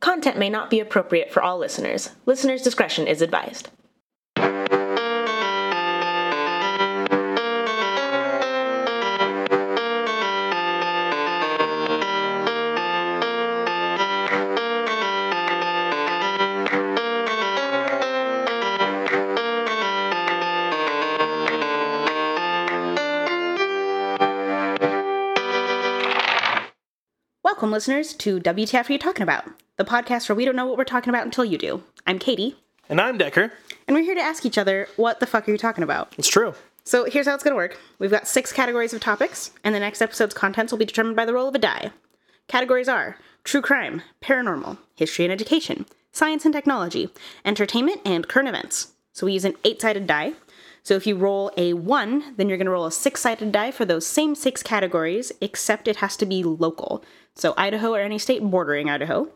Content may not be appropriate for all listeners. Listener's discretion is advised. Welcome, listeners, to WTF Are You Talking About? The podcast where we don't know what we're talking about until you do. I'm Katie, And I'm Decker. and we're here to ask each other, what the fuck are you talking about? It's true. So here's how it's gonna work. We've got six categories of topics, and the next episode's contents will be determined by the roll of a die. Categories are true crime, paranormal, history and education, science and technology, entertainment, and current events. So we use an eight sided die. So if you roll a one, then you're gonna roll a six sided die for those same six categories, except it has to be local. So Idaho or any state bordering Idaho.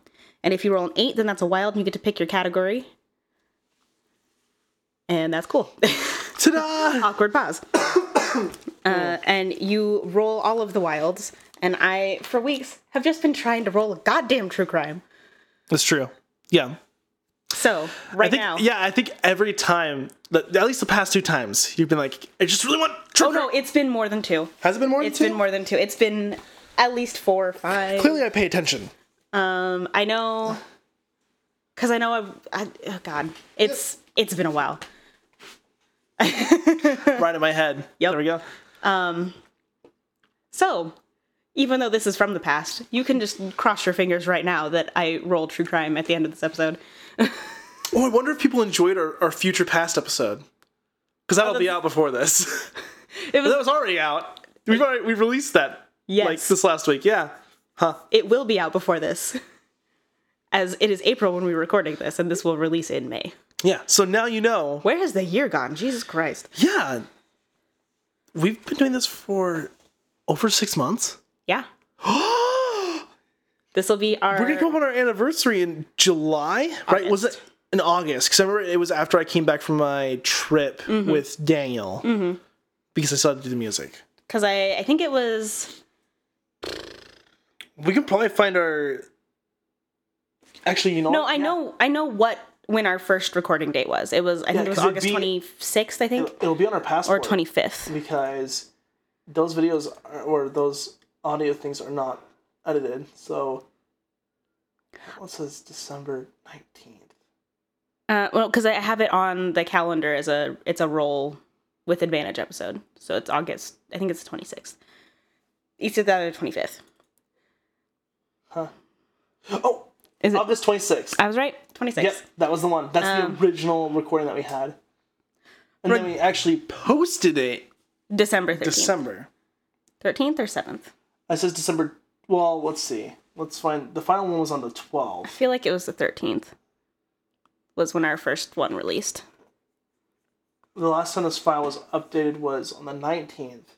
And if you roll an eight, then that's a wild, and you get to pick your category. And that's cool. Ta-da! awkward pause. uh, and you roll all of the wilds, and I, for weeks, have just been trying to roll a goddamn true crime. That's true. Yeah. So right I think now, yeah, I think every time that at least the past two times you've been like, I just really want true oh no, it's been more than two. Has it been more It's than been more than two. It's been at least four or five. Clearly I pay attention. Um, I know, because I know I've. I, oh God, it's it's been a while. right in my head. Yep. There we go. Um, so, even though this is from the past, you can just cross your fingers right now that I rolled true crime at the end of this episode. Oh, I wonder if people enjoyed our, our future past episode. Because that'll be out before this. It was that was already out. We've already we released that Yes. like this last week. Yeah. Huh. it will be out before this as it is april when we're recording this and this will release in may Yeah. So now you know. where has the year gone jesus christ Yeah. We've been doing this for over six months. yeah this will be our We're gonna go on our anniversary in July, right? Was it in August? Because I remember it was after I came back from my trip Mm-hmm. with Daniel, mm-hmm. because I started to do the music. because I, I think it was We can probably find our. Actually, you know. no i Yeah. know i know what when our first recording date was it was i think it was august 26th i think It'll, it'll be on our passport or 25th because those videos are, or those audio things are not edited. So. What says December nineteenth? uh, well because i have it on the calendar as a it's a roll with advantage episode so it's august i think it's the 26th either that or 25th Huh. Oh, is it August twenty sixth. i was right 26th Yep, that was the one. That's Um, the original recording that we had. And then we actually posted it december 13th December. 13th or 7th I says December. Well, let's see. Let's find. The final one was on the 12th. I feel like it was the 13th. Was when our first one released. The last time this file was updated was on the 19th.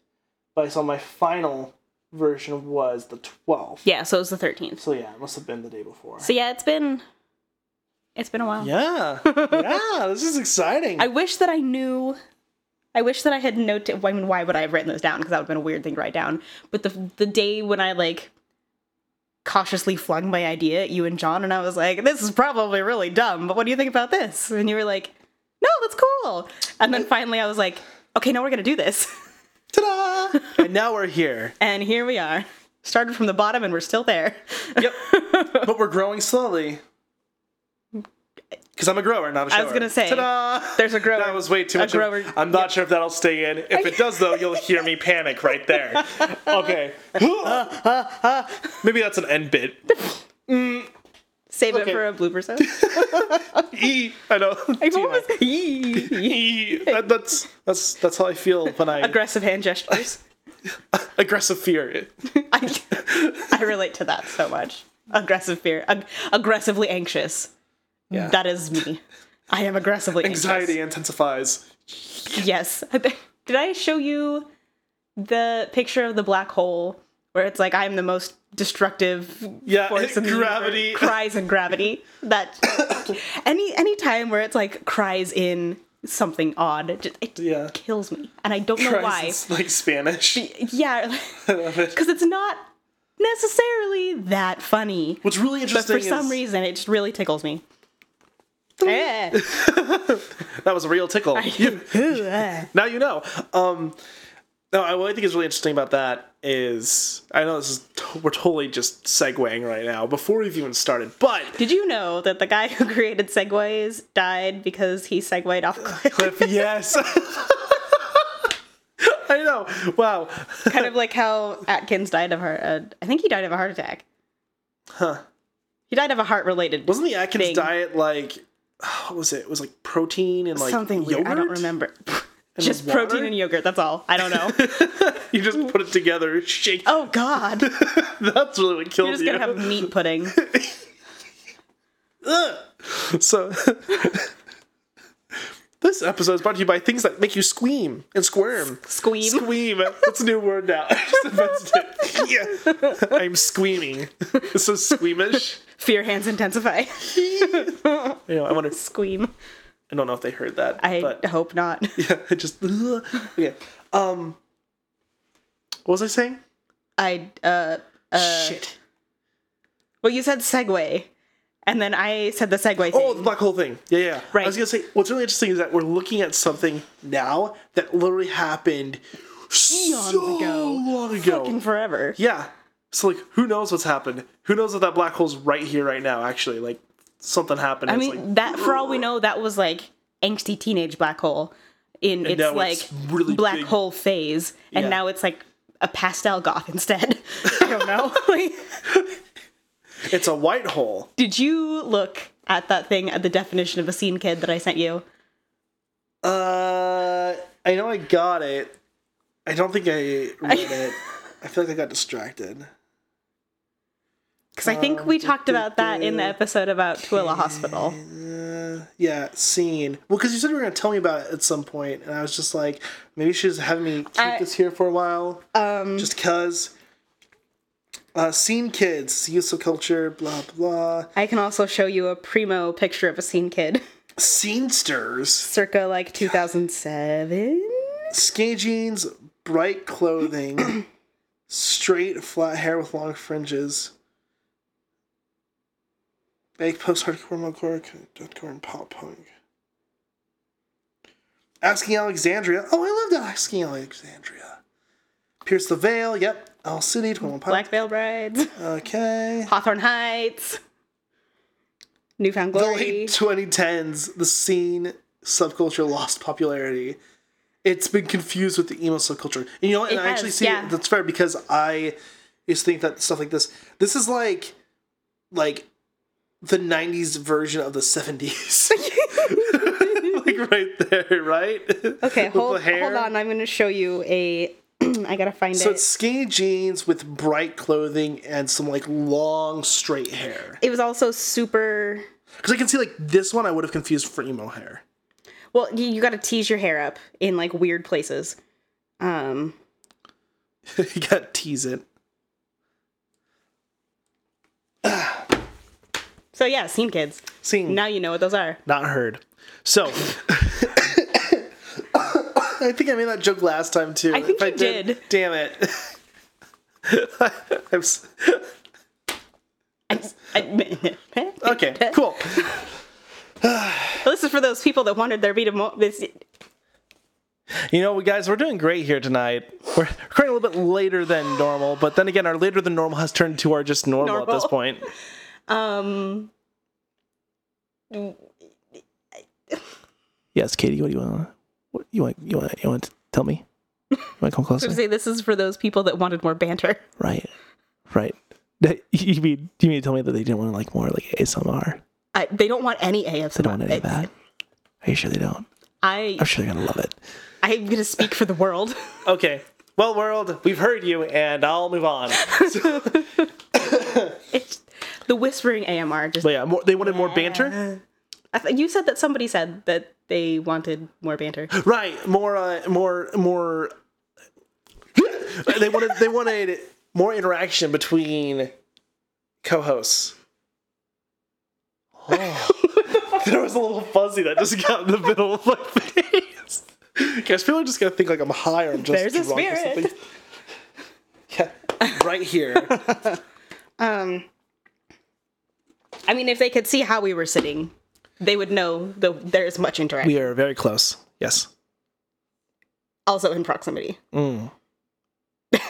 But I saw my final version was the 12th. Yeah, so it was the 13th. So yeah, it must have been the day before. So yeah, it's been it's been a while. Yeah. yeah, this is exciting. I wish that I knew I wish that I had noted I mean why would I have written those down because that would have been a weird thing to write down. But the the day when I like cautiously flung my idea at you and John and I was like, this is probably really dumb, but what do you think about this? And you were like, no, that's cool. And then finally I was like, okay, now we're gonna do this. Ta-da! and now we're here. And here we are. Started from the bottom and we're still there. Yep. but we're growing slowly. Because I'm a grower, not a shower. I was gonna say, Ta-da! There's a grower. That was way too a much. of- I'm not sure if that'll stay in. If it does, though, you'll hear me panic right there. Okay. Maybe that's an end bit. Mm, Save Okay. it for a blooper zone. E. I know. I've always E. That- that's that's that's how I feel when I aggressive hand gestures. aggressive fear. I, I relate to that so much. Aggressive fear, Ag- aggressively anxious. Yeah. That is me. I am aggressively Anxiety intensifies. Yes. Did I show you the picture of the black hole where it's like I'm the most destructive Yeah, force in gravity. cries in gravity. That any any time where it's like cries in something odd, it, just, it Yeah. kills me, and I don't know why. It's like Spanish. Yeah, I love it. because it's not necessarily that funny. What's really But interesting for some is reason, it just really tickles me. Eh. that was a real tickle. You- now you know. Um, no, I- what I think is really interesting about that is I know this is to- we're totally just segwaying right now before we've even started, but Did you know that the guy who created segways died because he segued off cliff? Cliff, yes. I know. Wow. kind of like how Atkins died of heart. Uh, I think he died of a heart attack. Huh. He died of a heart related. Wasn't the Atkins thing. diet like what was it? It was like protein and like something weird. yogurt. I don't remember. And Just water? protein and yogurt. That's all. I don't know. You just put it together, shake. oh God! That's really what killed You're just you. gonna have meat pudding. So this episode is brought to you by things that make you squeam and squirm. Squeam. Squeam. That's a new word now. I just invented it. Yeah. I'm squeaming. It's so squeamish. Fear hands intensify. You know, I wonder. Squeam. I don't know if they heard that. I but hope not. yeah, it just. Okay. Um. What was I saying? I uh uh. Shit. Well, you said segue, and then I said the segue thing. Oh, the black hole thing. Yeah, yeah. Right. I was gonna say what's really interesting is that we're looking at something now that literally happened Eons so ago. long ago. Fucking forever. Yeah. So like, who knows what's happened? Who knows if that black hole's right here, right now? Actually, like something happened. I mean, like, that for all we know, that was like angsty teenage black hole in its like it's really black big. hole phase, and Yeah. now it's like a pastel goth instead. I don't know. Like, it's a white hole. did you look at that thing at the definition of a scene kid that I sent you? Uh, I know I got it. I don't think I read it. I feel like I got distracted. Because I think we talked about that in the episode about Twila Hospital. Uh, yeah, scene. Well, because you said you were going to tell me about it at some point, and I was just like, maybe she's having me keep I- this here for a while, Um, just because. Uh, scene kids, use of culture, blah blah. I can also show you a primo picture of a scene kid, Scenesters, circa like 2007. skinny jeans, bright clothing, straight flat hair with long fringes. Big post hardcore, metalcore, deathcore, and pop punk. Asking Alexandria. Oh, I loved Asking Alexandria. Pierce the Veil. Yep. Owl City. Twenty One Black Veil Brides, Okay. Hawthorne Heights, Newfound The Glory. late 2010s, the scene subculture lost popularity. It's been confused with the emo subculture. And you know what? And It I actually see yeah. it. That's fair because I used to think that stuff like this. This is like, like, the 90s version of the 70s. like right there, right? Okay, hold, hold on. I'm going to show you a. I gotta find So it. So it's skinny jeans with bright clothing and some like long straight hair. It was also super. Because I can see like this one I would have confused for emo hair. Well, you, you gotta tease your hair up in like weird places. Um, you gotta tease it. so yeah, scene kids. Scene. Now you know what those are. Not heard. So, I think I made that joke last time too. I think If you did. Damn it. I'm I, okay, cool. This is for those people that wanted there be to mo- this. You know, guys, we're doing great here tonight. We're recording a little bit later than normal, but then again, our later than normal has turned to our just normal, at this point. Um, Yes, Katie, what do you want? What you want? You want? You want to tell me? You want to come to closer? say this is for those people that wanted more banter. Right, right. Do you mean do you mean to tell me that they didn't want to like more like ASMR? I, they don't want any ASMR. They don't want any of that. Are you sure they don't? I I'm sure they're gonna love it. I'm gonna speak for the world. Okay. Well, world, we've heard you, and I'll move on. It's the whispering AMR. Just But yeah, more, they wanted more banter. I th- you said that somebody said that they wanted more banter. Right. More. Uh, more. More. they wanted. They wanted more interaction between co-hosts. Oh. there was a little fuzzy that just got in the middle of my face. Guys, people are just gonna think like I'm high or I'm just There's a drunk or something. Yeah, right here. I mean, if they could see how we were sitting, they would know that there's much interaction. we are very close. Yes. Also in proximity. Mm.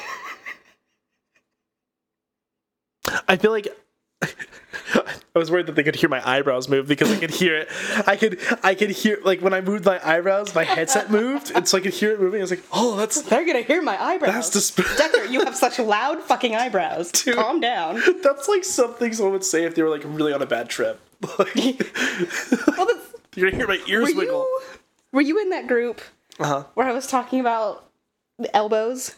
I feel like I was worried that they could hear my eyebrows move because I could hear it. I could I could hear like when I moved my eyebrows, my headset moved, and so I could hear it moving. I was like, oh, that's They're gonna hear my eyebrows. that's disp- Decker, you have such loud fucking eyebrows. Calm down. that's like something someone would say if they were like really on a bad trip. Like, Well, that's, you're gonna hear my ears were wiggle. you were you in that group Uh huh. where I was talking about the elbows?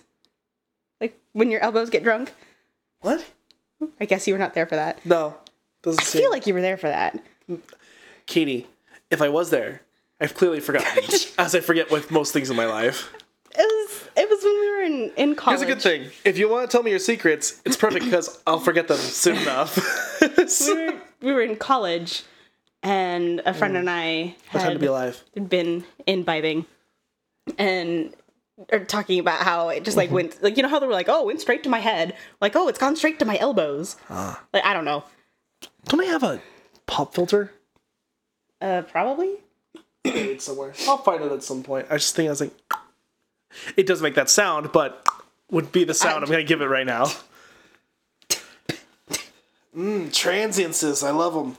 Like when your elbows get drunk? What? I guess you were not there for that. No. Doesn't I feel like you were there for that. Katie, if I was there, I've clearly forgotten, as I forget with most things in my life. It was it was when we were in in college. Here's a good thing: if you want to tell me your secrets, it's perfect because I'll forget them soon enough. We were, we were in college, and a friend mm. and I Time to be had alive. been imbibing, and are talking about how it just like went like you know how they were like oh it went straight to my head like oh it's gone straight to my elbows Ah. like I don't know Don't I have a pop filter? uh probably Buried somewhere. I'll find it at some point. I just think I was like, it does make that sound, but would be the sound I, am gonna give it right now. Mmm, transiences. I love them.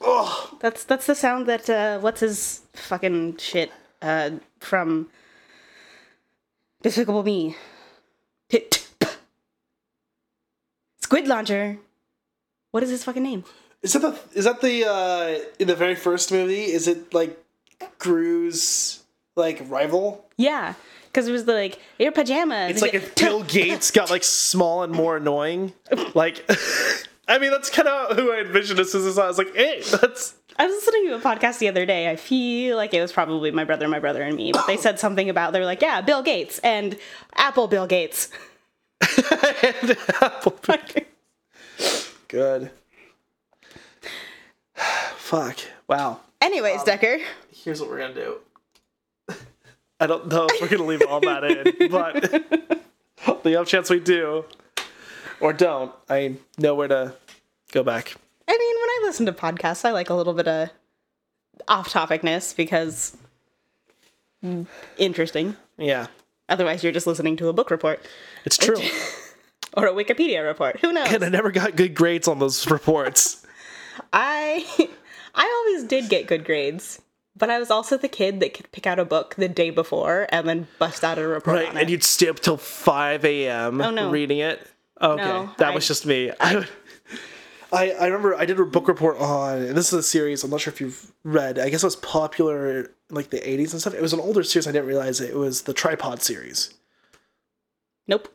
Oh, that's that's the sound that uh what's his fucking shit uh from Despicable Me Squid Launcher what is his fucking name is that the is that the uh in the very first movie? Is it like Gru's like rival? yeah because it was the, like your pajamas It's like if Bill Gates got like small and more annoying. Like, I mean, that's kind of who I envisioned this as. I was like, hey, that's I was listening to a podcast the other day. I feel like it was probably my brother, my brother, and me. But they said something about they were like, yeah, Bill Gates and Apple Bill Gates. and Apple. Good. Fuck. Wow. Anyways, um, Decker, Here's what we're gonna do. I don't know if we're gonna leave all that in, but the off chance we do or don't, I know where to go back. I mean, when I listen to podcasts, I like a little bit of off-topicness because mm, interesting. Yeah, Otherwise, you're just listening to a book report it's true. or a Wikipedia report. Who knows? and I never got good grades on those reports. I I always did get good grades. But I was also the kid that could pick out a book the day before and then bust out a report Right, and it. you'd stay up till 5 a.m. Oh, no. reading it. Okay, No, that I- was just me. I, would- I I remember I did a book report on, and this is a series. I'm not sure if you've read. I guess it was popular in like the 80s and stuff. It was an older series. I didn't realize it. It was the Tripod series. Nope.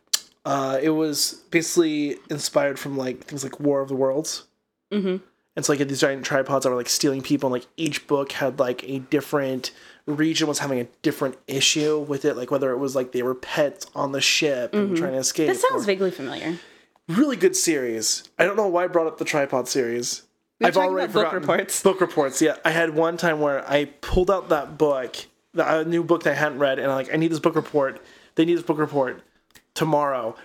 Uh, it was basically inspired from like things like War of the Worlds. Mhm. And so like these giant tripods that were like stealing people, and like each book had like a different region was having a different issue with it, like whether it was like they were pets on the ship and trying to escape. This sounds or- vaguely familiar. Really good series. I don't know why I brought up the tripod series. were I've already about book forgotten. reports. Book reports. Yeah, I had one time where I pulled out that book, a new book that I hadn't read, and I'm like, I need this book report. They need this book report tomorrow.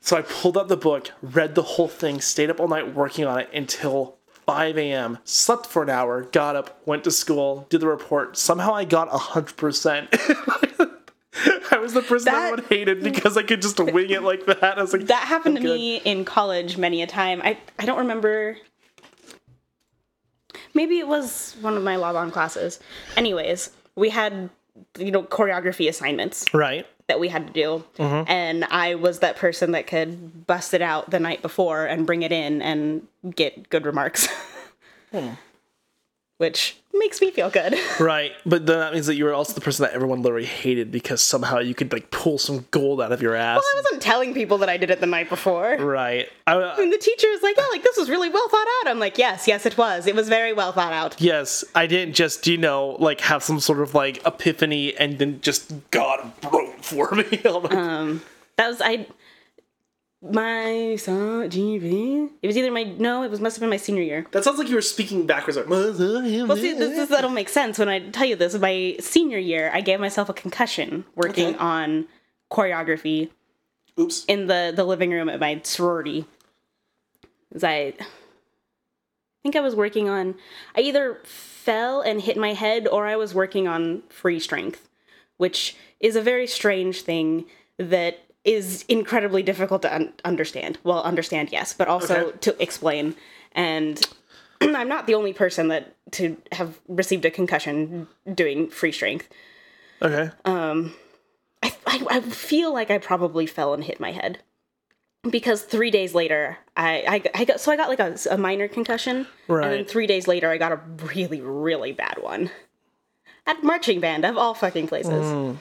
So I pulled out the book, read the whole thing, stayed up all night working on it until 5 a.m. Slept for an hour, got up, went to school, did the report. Somehow I got 100%. I was the person That- everyone hated because I could just wing it like that. I was like, That happened to good. me in college many a time. I, I don't remember. Maybe it was one of my Laban classes. Anyways, we had, you know, choreography assignments Right. that we had to do. Mm-hmm. And I was that person that could bust it out the night before and bring it in and get good remarks. Hmm. Which makes me feel good. Right, but then that means that you were also the person that everyone literally hated because somehow you could like pull some gold out of your ass. Well, I wasn't telling people that I did it the night before. right. I, And the teacher is like, yeah, like this was really well thought out. I'm like, yes, yes, it was. It was very well thought out. yes, I didn't just you know like have some sort of like epiphany and then just God wrote for me. Like, Um, that was I. My son, GV. It was either my no, it was must have been my senior year. that sounds like you were speaking backwards. Like, Well, see, this, this that'll make sense when I tell you this. My senior year, I gave myself a concussion working Okay. on choreography Oops. in the the living room at my sorority. 'Cause I think I was working on I either fell and hit my head or I was working on free strength, which is a very strange thing that is incredibly difficult to un- understand. Well, understand yes, but also Okay. to explain. And I'm not the only person that to have received a concussion doing free strength. Okay. Um, I, I, I feel like I probably fell and hit my head because three days later I, I, I got so I got like a, a minor concussion right. and then three days later I got a really really bad one at marching band of all fucking places. Mm.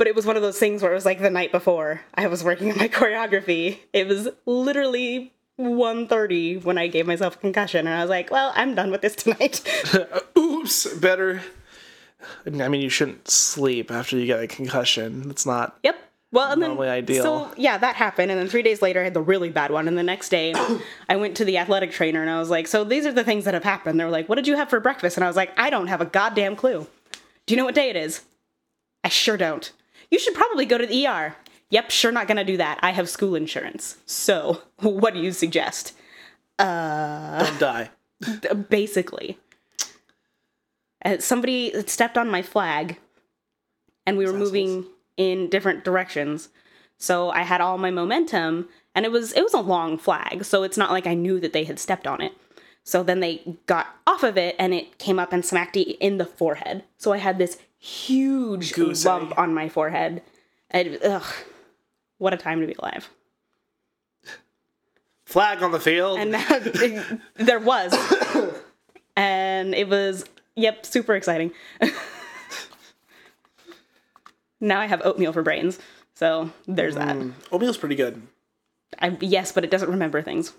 But it was one of those things where it was like the night before I was working on my choreography. It was literally 1.30 when I gave myself a concussion and I was like, well, I'm done with this tonight. Oops. Better. I mean, you shouldn't sleep after you get a concussion. It's not. Yep. Well, and then Normally ideal. so yeah, that happened, and then three days later, I had the really bad one, and the next day, I went to the athletic trainer, and I was like, "So these are the things that have happened." They were like, "What did you have for breakfast?" And I was like, "I don't have a goddamn clue. Do you know what day it is?" I sure don't. You should probably go to the ER. Yep, sure not gonna do that. I have school insurance. So, what do you suggest? Don't die. Basically, uh, somebody stepped on my flag, and we were moving in different directions. So I had all my momentum, and it was it was a long flag, so it's not like I knew that they had stepped on it. So then they got off of it, and it came up and smacked me in the forehead. So I had this huge Goose lump on my forehead. And, ugh, what a time to be alive! Flag on the field. And now there was, and it was yep, super exciting. now I have oatmeal for brains, so there's that. Mm, oatmeal's pretty good. I, yes, but it doesn't remember things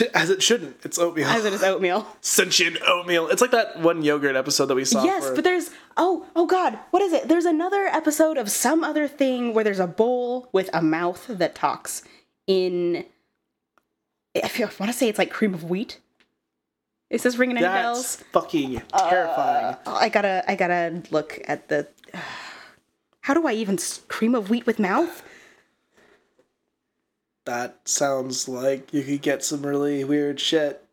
As it shouldn't. It's oatmeal. as it is oatmeal. Sentient oatmeal. It's like that one yogurt episode that we saw. Yes, for- but there's oh oh god, what is it? There's another episode of some other thing where there's a bowl with a mouth that talks in. I feel I want to say it's like cream of wheat. Is this ringing any that's bells? fucking terrifying. Oh, I gotta I gotta look at the. How do I even cream of wheat with mouth? That sounds like you could get some really weird shit.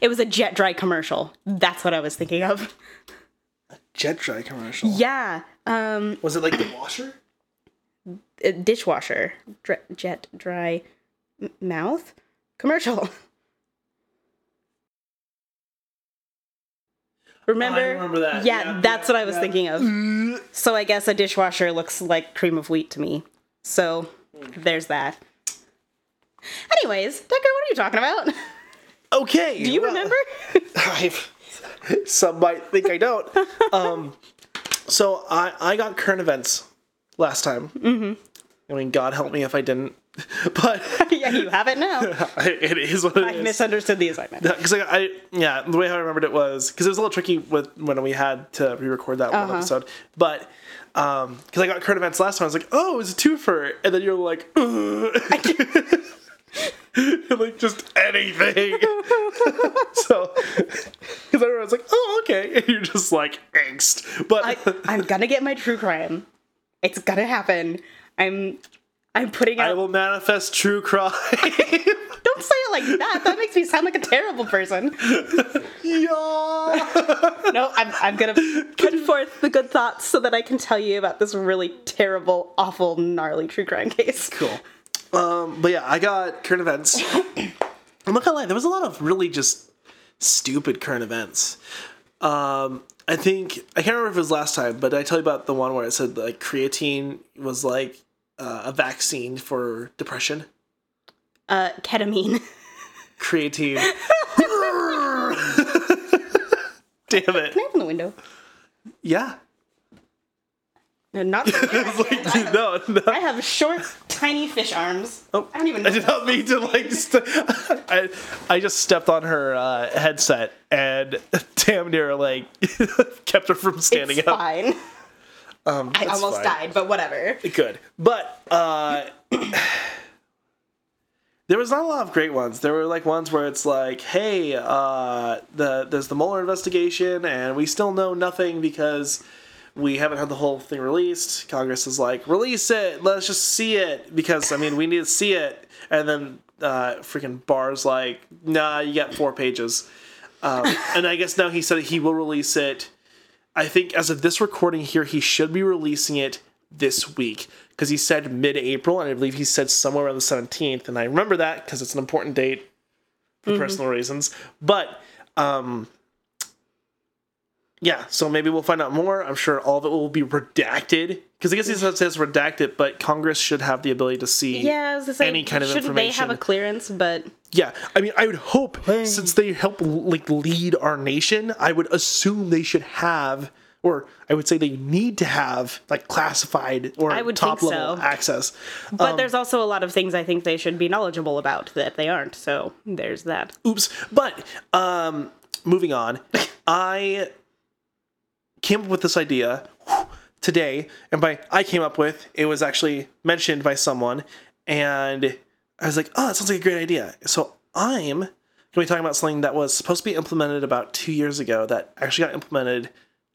It was a jet dry commercial. That's what I was thinking of. A jet dry commercial. Yeah, um, Was it like the washer? a dishwasher, Dr- jet dry m- mouth commercial. Remember? I remember that. Yeah, Yeah, that's yeah, what I was yeah. thinking of. So I guess a dishwasher looks like cream of wheat to me. So there's that. Anyways, Decker, what are you talking about? Okay. Do you well, remember? I, some might think I don't. Um, so I I got current events last time. Mm-hmm. I mean, God help me if I didn't. But yeah, you have it now. it is what it I is. misunderstood the assignment. because I, I yeah the way I remembered it was because it was a little tricky with when we had to re-record that Uh-huh. one episode, but um because I got current events last time I was like oh it's a twofer and then you're like "Ugh." like just anything so because I was like oh okay and you're just like angst but I, I'm gonna get my true crime. It's gonna happen. I'm I'm putting I will manifest true crime Don't say it like that. That makes me sound like a terrible person. yeah No, I'm, I'm gonna put forth the good thoughts so that I can tell you about this really terrible, awful, gnarly true crime case. Cool. Um, but yeah, I got current events. I'm not gonna lie, there was a lot of really just stupid current events. Um, I think I can't remember if it was last time, but I tell you about the one where it said like creatine was like uh, a vaccine for depression. Uh, ketamine. Creatine. Damn it. Can I open the window? Yeah. No, not. Like, no, no. I have short, tiny fish arms. Oh, I don't even I did not mean to like. St- I I just stepped on her uh, headset and damn near like kept her from standing It's up. fine. Um, I almost fine. died, but whatever. Good, but uh, there was not a lot of great ones. There were like ones where it's like, hey, uh, the there's the Mueller investigation, and we still know nothing because we haven't had the whole thing released. Congress is like, release it. Let's just see it because I mean we need to see it. And then uh, freaking Barr's like, nah, you got four pages. Um, and I guess now he said he will release it. I think as of this recording here, he should be releasing it this week because he said mid-April, and I believe he said somewhere around the seventeenth. And I remember that because it's an important date for personal reasons. But um, yeah, so maybe we'll find out more. I'm sure all of it will be redacted because I guess he says redacted, but Congress should have the ability to see. Yeah, say, Any kind of shouldn't they have a clearance? But Yeah, I mean, I would hope since they help like lead our nation, I would assume they should have, or I would say they need to have like classified or I would top level so. access. but Um, there's also a lot of things I think they should be knowledgeable about that they aren't. So there's that. Oops. But um, moving on, I came up with this idea today, and by I came up with, it was actually mentioned by someone, and I was like, oh, that sounds like a great idea. So I'm going to be talking about something that was supposed to be implemented about two years ago that actually got implemented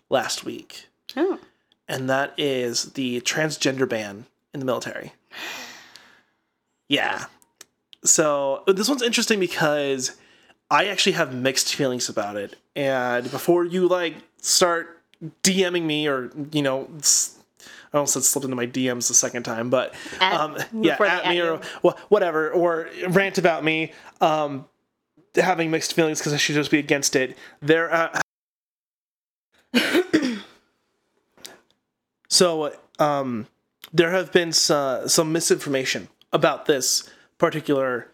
last week, Oh, and that is the transgender ban in the military. Yeah. So this one's interesting because I actually have mixed feelings about it. And before you like start DMing me or you know, I almost said slipped into my DMs the second time, but At- um, yeah, at me or wha- whatever, or rant about me. Um, having mixed feelings because I should just be against it. There, uh, so um, there have been some, some misinformation about this particular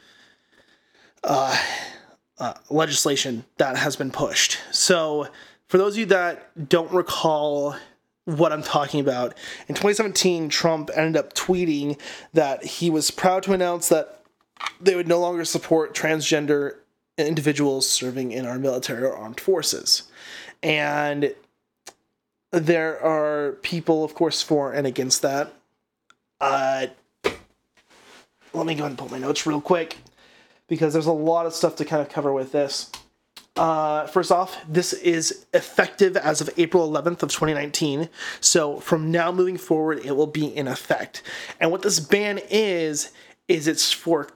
uh, uh, legislation that has been pushed. So, for those of you that don't recall what I'm talking about, in 2017, Trump ended up tweeting that he was proud to announce that they would no longer support transgender individuals serving in our military or armed forces. And there are people, of course, for and against that. Uh, let me go ahead and pull my notes real quick because there's a lot of stuff to kind of cover with this. Uh, first off, this is effective as of April 11th of 2019. So from now moving forward, it will be in effect. And what this ban is, is it's for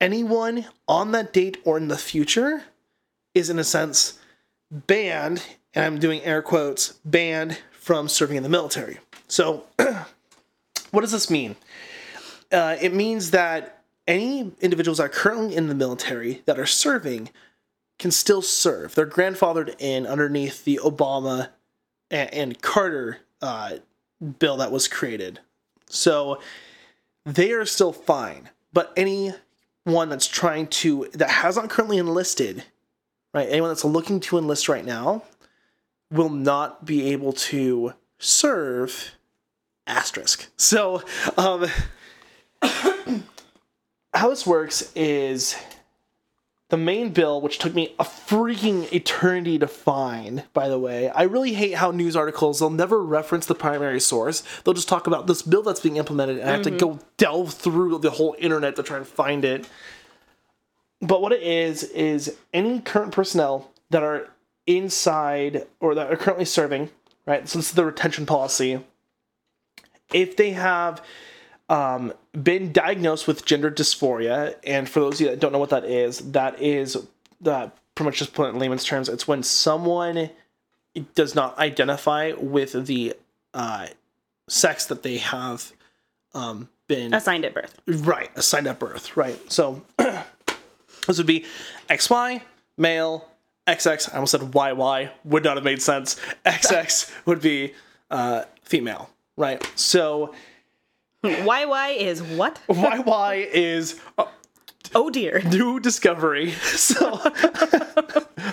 anyone on that date or in the future is in a sense banned, and I'm doing air quotes, banned from serving in the military. So what does this mean? Uh, it means that any individuals that are currently in the military that are serving can still serve. They're grandfathered in underneath the Obama and, and Carter uh, bill that was created. So they are still fine. But anyone that's trying to, that has not currently enlisted, right, anyone that's looking to enlist right now, will not be able to serve asterisk. So, um, how this works is the main bill, which took me a freaking eternity to find, by the way. I really hate how news articles, they'll never reference the primary source. They'll just talk about this bill that's being implemented, and I have to go delve through the whole internet to try and find it. But what it is, is any current personnel that are inside or that are currently serving, right? Since the retention policy, if they have um, been diagnosed with gender dysphoria, and for those of you that don't know what that is, that is uh, pretty much just put in layman's terms, it's when someone does not identify with the uh, sex that they have um, been assigned at birth. right assigned at birth. Right. So this would be XY male. XX, I almost said YY, would not have made sense. XX would be uh, female, right? So YY is what? YY is uh, Oh dear. new discovery. So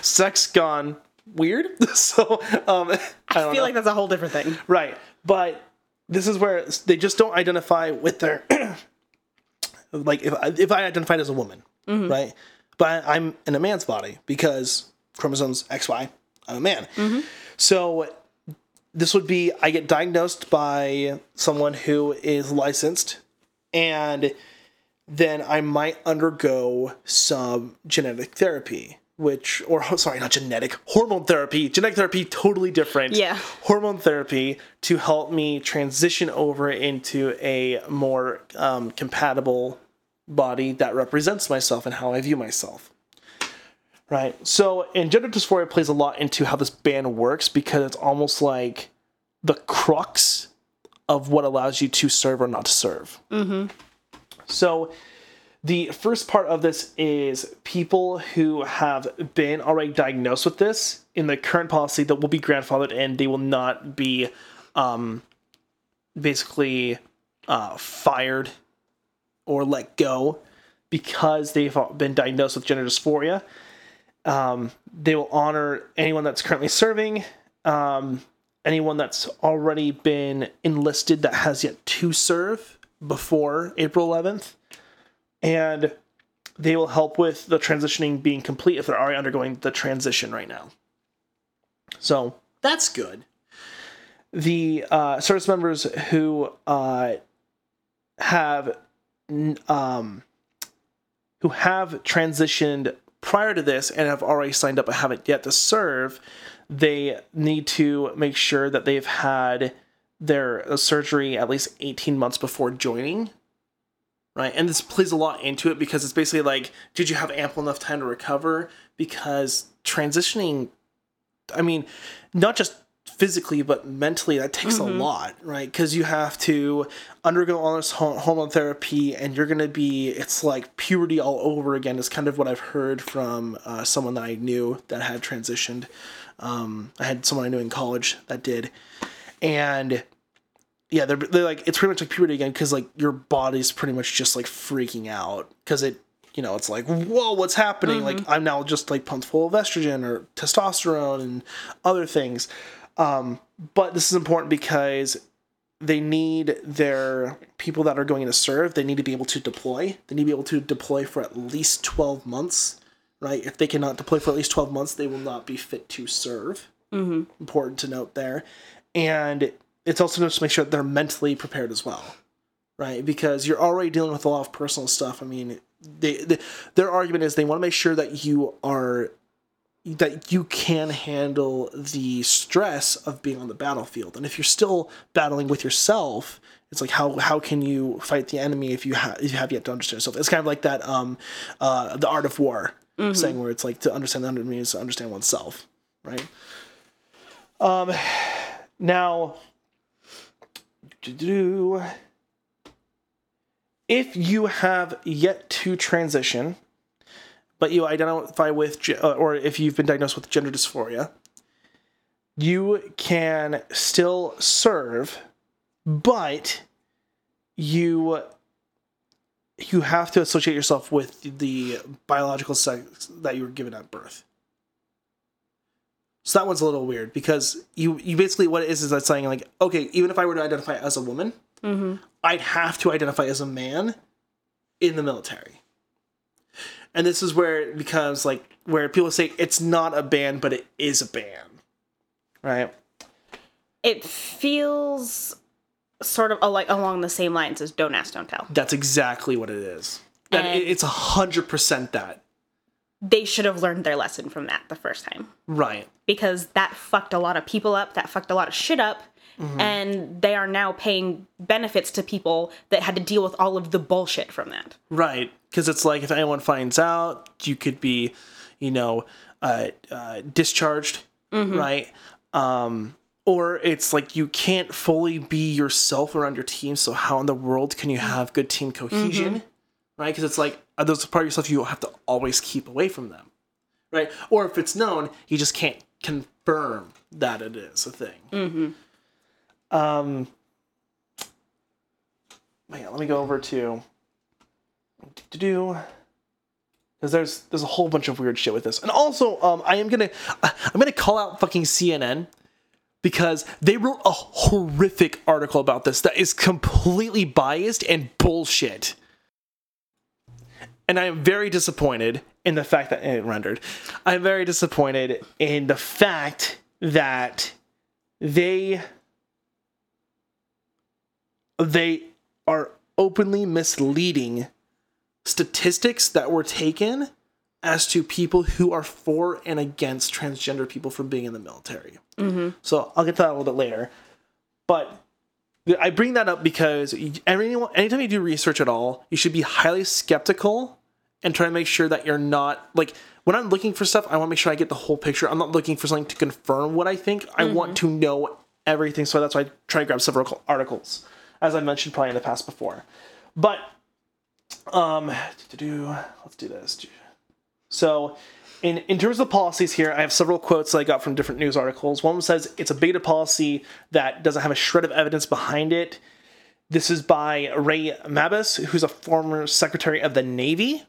sex gone weird. So um, I, I feel know. like that's a whole different thing. right, but this is where they just don't identify with their like if I, if I identified as a woman, right? But I'm in a man's body because chromosomes XY. I'm a man. So this would be I get diagnosed by someone who is licensed and then I might undergo some genetic therapy. which or sorry, not genetic, hormone therapy. Genetic therapy totally different. Yeah. Hormone therapy to help me transition over into a more um, compatible body that represents myself and how I view myself. Right. So, and gender dysphoria plays a lot into how this band works because it's almost like the crux of what allows you to serve or not to serve. Mm-hmm. So, the first part of this is people who have been already diagnosed with this in the current policy that will be grandfathered in, they will not be um, basically uh, fired or let go because they've been diagnosed with gender dysphoria. Um, they will honor anyone that's currently serving, um, anyone that's already been enlisted that has yet to serve before April 11th, and they will help with the transitioning being complete if they're already undergoing the transition right now. So that's good. The uh, service members who uh, have um, who have transitioned prior to this and have already signed up but haven't yet to serve, they need to make sure that they've had their uh, surgery at least 18 months before joining. Right. And this plays a lot into it because it's basically like, did you have ample enough time to recover? Because transitioning, I mean, not just physically but mentally that takes mm-hmm. a lot right? Because you have to undergo all this hormone therapy and you're going to be it's like puberty all over again is kind of what i've heard from uh, someone that i knew that had transitioned. Um, i had someone i knew in college that did. And yeah they're, they're like it's pretty much like puberty again because like your body's pretty much just like freaking out because it you know it's like whoa what's happening? Mm-hmm. like i'm now just like pumped full of estrogen or testosterone and other things um, but this is important because they need their people that are going to serve, they need to be able to deploy. They need to be able to deploy for at least 12 months, right? If they cannot deploy for at least 12 months, they will not be fit to serve. Mm-hmm. Important to note there. And it's also just to make sure that they're mentally prepared as well, right? Because you're already dealing with a lot of personal stuff. I mean, they, they their argument is they want to make sure that you are that you can handle the stress of being on the battlefield. And if you're still battling with yourself, it's like how how can you fight the enemy if you have if you have yet to understand yourself? It's kind of like that um uh the art of war mm-hmm. saying where it's like to understand the enemy is to understand oneself, right? Um now if you have yet to transition but you identify with, uh, or if you've been diagnosed with gender dysphoria, you can still serve, but you you have to associate yourself with the biological sex that you were given at birth. So that one's a little weird because you you basically what it is is that saying like okay even if I were to identify as a woman, mm-hmm. I'd have to identify as a man in the military and this is where it becomes like where people say it's not a band but it is a band. Right? It feels sort of like along the same lines as don't ask don't tell. That's exactly what it is. That it's a hundred percent that. they should have learned their lesson from that the first time. Right. Because that fucked a lot of people up that fucked a lot of shit up Mm-hmm. and they are now paying benefits to people that had to deal with all of the bullshit from that. Right, because it's like if anyone finds out, you could be, you know, uh, uh, discharged, mm-hmm. right? Um, or it's like you can't fully be yourself around your team. So how in the world can you have good team cohesion, mm-hmm. right? Because it's like uh, those part of yourself you have to always keep away from them, right? Or if it's known, you just can't confirm that it is a thing. Mm-hmm. Um, man, let me go over to to do because there's there's a whole bunch of weird shit with this, and also um, I am gonna I'm gonna call out fucking CNN because they wrote a horrific article about this that is completely biased and bullshit. And I am very disappointed in the fact that it rendered. I'm very disappointed in the fact that they they are openly misleading statistics that were taken as to people who are for and against transgender people from being in the military. Mm-hmm. So I'll get to that a little bit later. But I bring that up because anyone, anytime you do research at all, you should be highly skeptical and try to make sure that you're not like when I'm looking for stuff, I want to make sure I get the whole picture. I'm not looking for something to confirm what I think. I want to know everything. So that's why I try to grab several articles, as I mentioned probably in the past before. But um, let's do this. So, in in terms of policies here, I have several quotes that I got from different news articles. One says it's a beta policy that doesn't have a shred of evidence behind it. This is by Ray Mabus, who's a former Secretary of the Navy,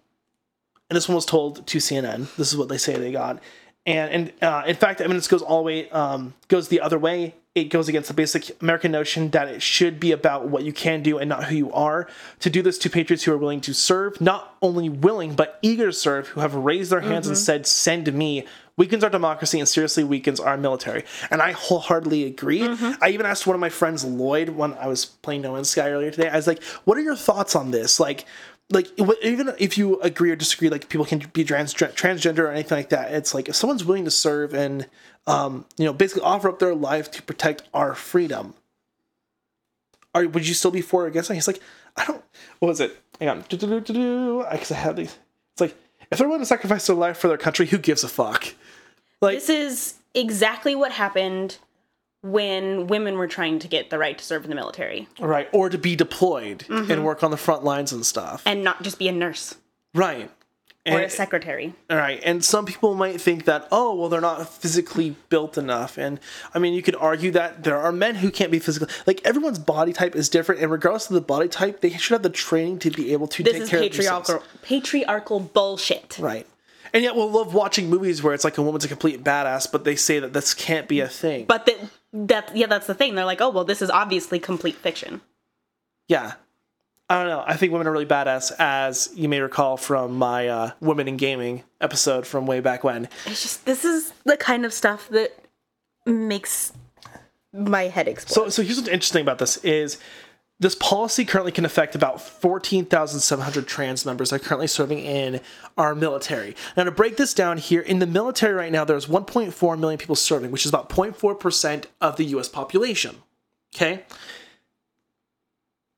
and this one was told to CNN. This is what they say they got, and and uh, in fact, evidence goes all the way um, goes the other way. It goes against the basic American notion that it should be about what you can do and not who you are. To do this to patriots who are willing to serve, not only willing but eager to serve, who have raised their hands and mm-hmm. said, "Send me." Weakens our democracy and seriously weakens our military. And I wholeheartedly agree. Mm-hmm. I even asked one of my friends, Lloyd, when I was playing No Man's Sky earlier today. I was like, "What are your thoughts on this?" Like, like even if you agree or disagree like people can be trans- transgender or anything like that it's like if someone's willing to serve and um, you know basically offer up their life to protect our freedom are would you still be for or against it he's like i don't what was it? Hang on. I because i have these. It's like if they're willing to sacrifice their life for their country who gives a fuck? Like This is exactly what happened when women were trying to get the right to serve in the military right or to be deployed and work on the front lines and stuff and not just be a nurse right or And- a secretary. All right, and some people might think that oh well they're not physically built enough, and I mean you could argue that there are men who can't be physically like everyone's body type is different, and regardless of the body type, they should have the training to be able to This take is care of patriarchal themselves. patriarchal bullshit. Right, and yet we'll love watching movies where it's like a woman's a complete badass, but they say that this can't be a thing. But that that yeah, that's the thing. They're like, oh well, this is obviously complete fiction. yeah, I don't know. I think women are really badass, as you may recall from my uh, "Women in Gaming" episode from way back when. It's just this is the kind of stuff that makes my head explode. So, so here's what's interesting about this is this policy currently can affect about 14,700 trans members that are currently serving in our military. Now, to break this down here, in the military right now, there's 1.4 million people serving, which is about 0.4% of the US population. Okay?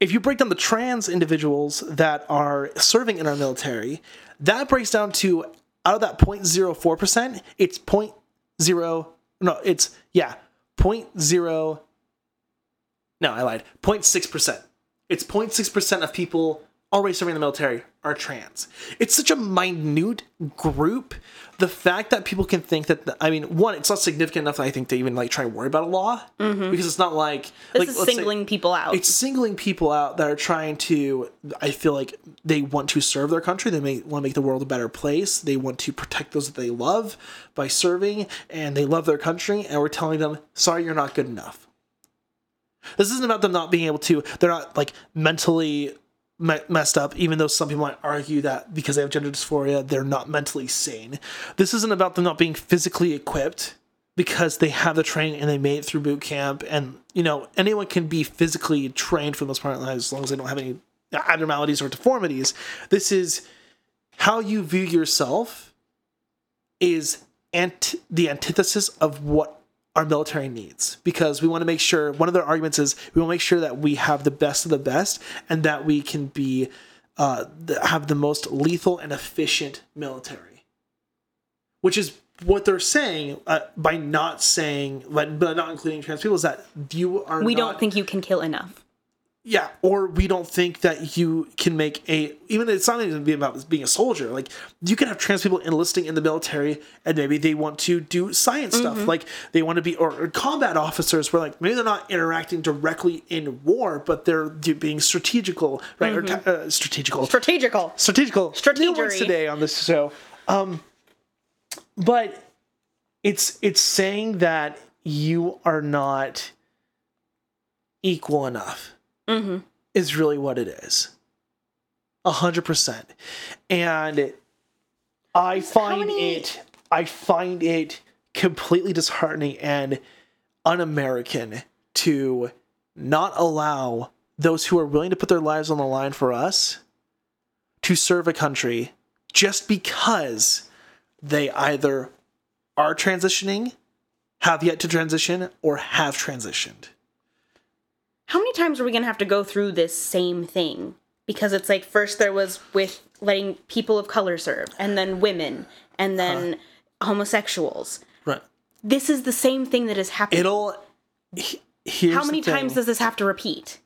If you break down the trans individuals that are serving in our military, that breaks down to out of that 0.04%, it's 0.0, no, it's, yeah, 0.0 no, I lied. 0.6%. It's 0.6% of people already serving in the military are trans. It's such a minute group. The fact that people can think that, I mean, one, it's not significant enough, I think, to even like try and worry about a law because it's not like Mm-hmm. this like is let's say- singling people out. it's singling people out that are trying to i feel like they want to serve their country they may want to make the world a better place they want to protect those that they love by serving and they love their country and we're telling them sorry you're not good enough this isn't about them not being able to they're not like mentally me- messed up even though some people might argue that because they have gender dysphoria they're not mentally sane. This isn't about them not being physically equipped because they have the training and they made it through boot camp and you know anyone can be physically trained for the most part as long as they don't have any abnormalities or deformities. This is how you view yourself is ant- the antithesis of what our military needs because we want to make sure one of their arguments is we want to make sure that we have the best of the best and that we can be uh, have the most lethal and efficient military which is what they're saying uh, by not saying but, but not including trans people is that you are we not, don't think you can kill enough. Yeah, or we don't think that you can make a even it's not even being about being a soldier. Like you can have trans people enlisting in the military, and maybe they want to do science stuff. Like they want to be or, or combat officers, where like maybe they're not interacting directly in war, but they're being strategical, right? Or ta- uh, strategical, Strategical. strategical, words today on this show. Um, but it's it's saying that you are not equal enough Mm-hmm. is really what it is. A hundred percent. And I find many- it I find it completely disheartening and un-American to not allow those who are willing to put their lives on the line for us to serve a country just because they either are transitioning, have yet to transition, or have transitioned. How many times are we going to have to go through this same thing? Because it's like first there was with letting people of color serve, and then women, and then uh-huh. homosexuals. Right. This is the same thing that is happening. It'll. How many times does this have to repeat?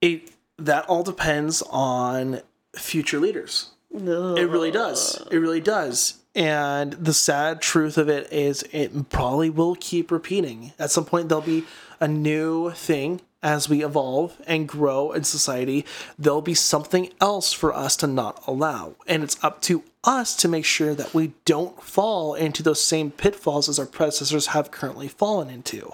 it? That all depends on future leaders. It really does. It really does. And the sad truth of it is, it probably will keep repeating. At some point, there'll be a new thing as we evolve and grow in society. There'll be something else for us to not allow. And it's up to us to make sure that we don't fall into those same pitfalls as our predecessors have currently fallen into.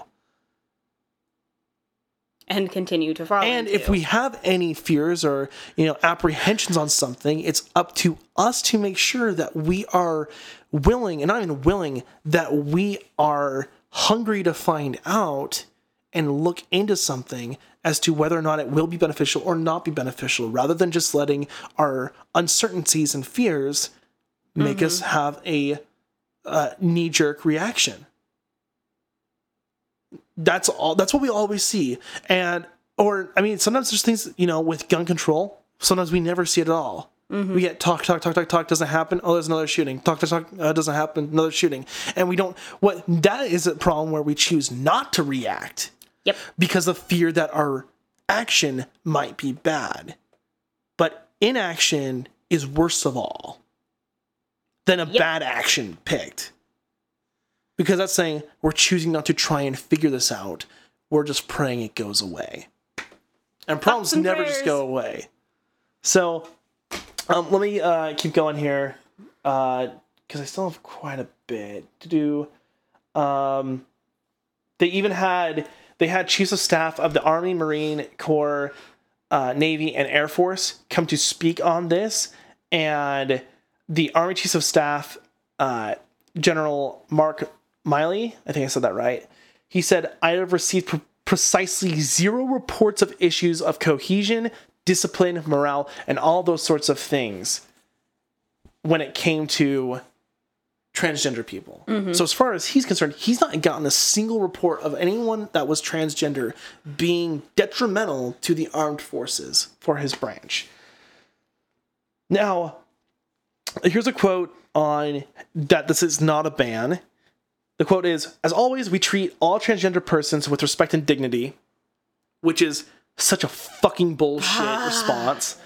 And continue to follow. And if we have any fears or you know apprehensions on something, it's up to us to make sure that we are willing, and not even willing, that we are hungry to find out and look into something as to whether or not it will be beneficial or not be beneficial, rather than just letting our uncertainties and fears make us have a uh, knee jerk reaction. That's all that's what we always see. And or i mean sometimes there's things you know with gun control sometimes we never see it at all. We get talk talk talk talk talk doesn't happen oh there's another shooting. Talk talk talk uh, doesn't happen another shooting. And we don't what that is a problem where we choose not to react Yep. because of fear that our action might be bad but inaction is worse of all than a bad action picked because that's saying we're choosing not to try and figure this out. We're just praying it goes away. And problems and never just go away. So um, let me uh, keep going here because I still have quite a bit to do. Um, they even had they had chiefs of staff of the Army, Marine Corps, uh, Navy, and Air Force come to speak on this, and the Army Chiefs of Staff, uh, General Mark Milley, I think I said that right. He said, "I have received pre- precisely zero reports of issues of cohesion, discipline, morale, and all those sorts of things when it came to." Transgender people. Mm-hmm. So as far as he's concerned, he's not gotten a single report of anyone that was transgender being detrimental to the armed forces for his branch. Now, here's a quote on that this is not a ban. The quote is As always, we treat all transgender persons with respect and dignity, which is such a fucking bullshit ah. response.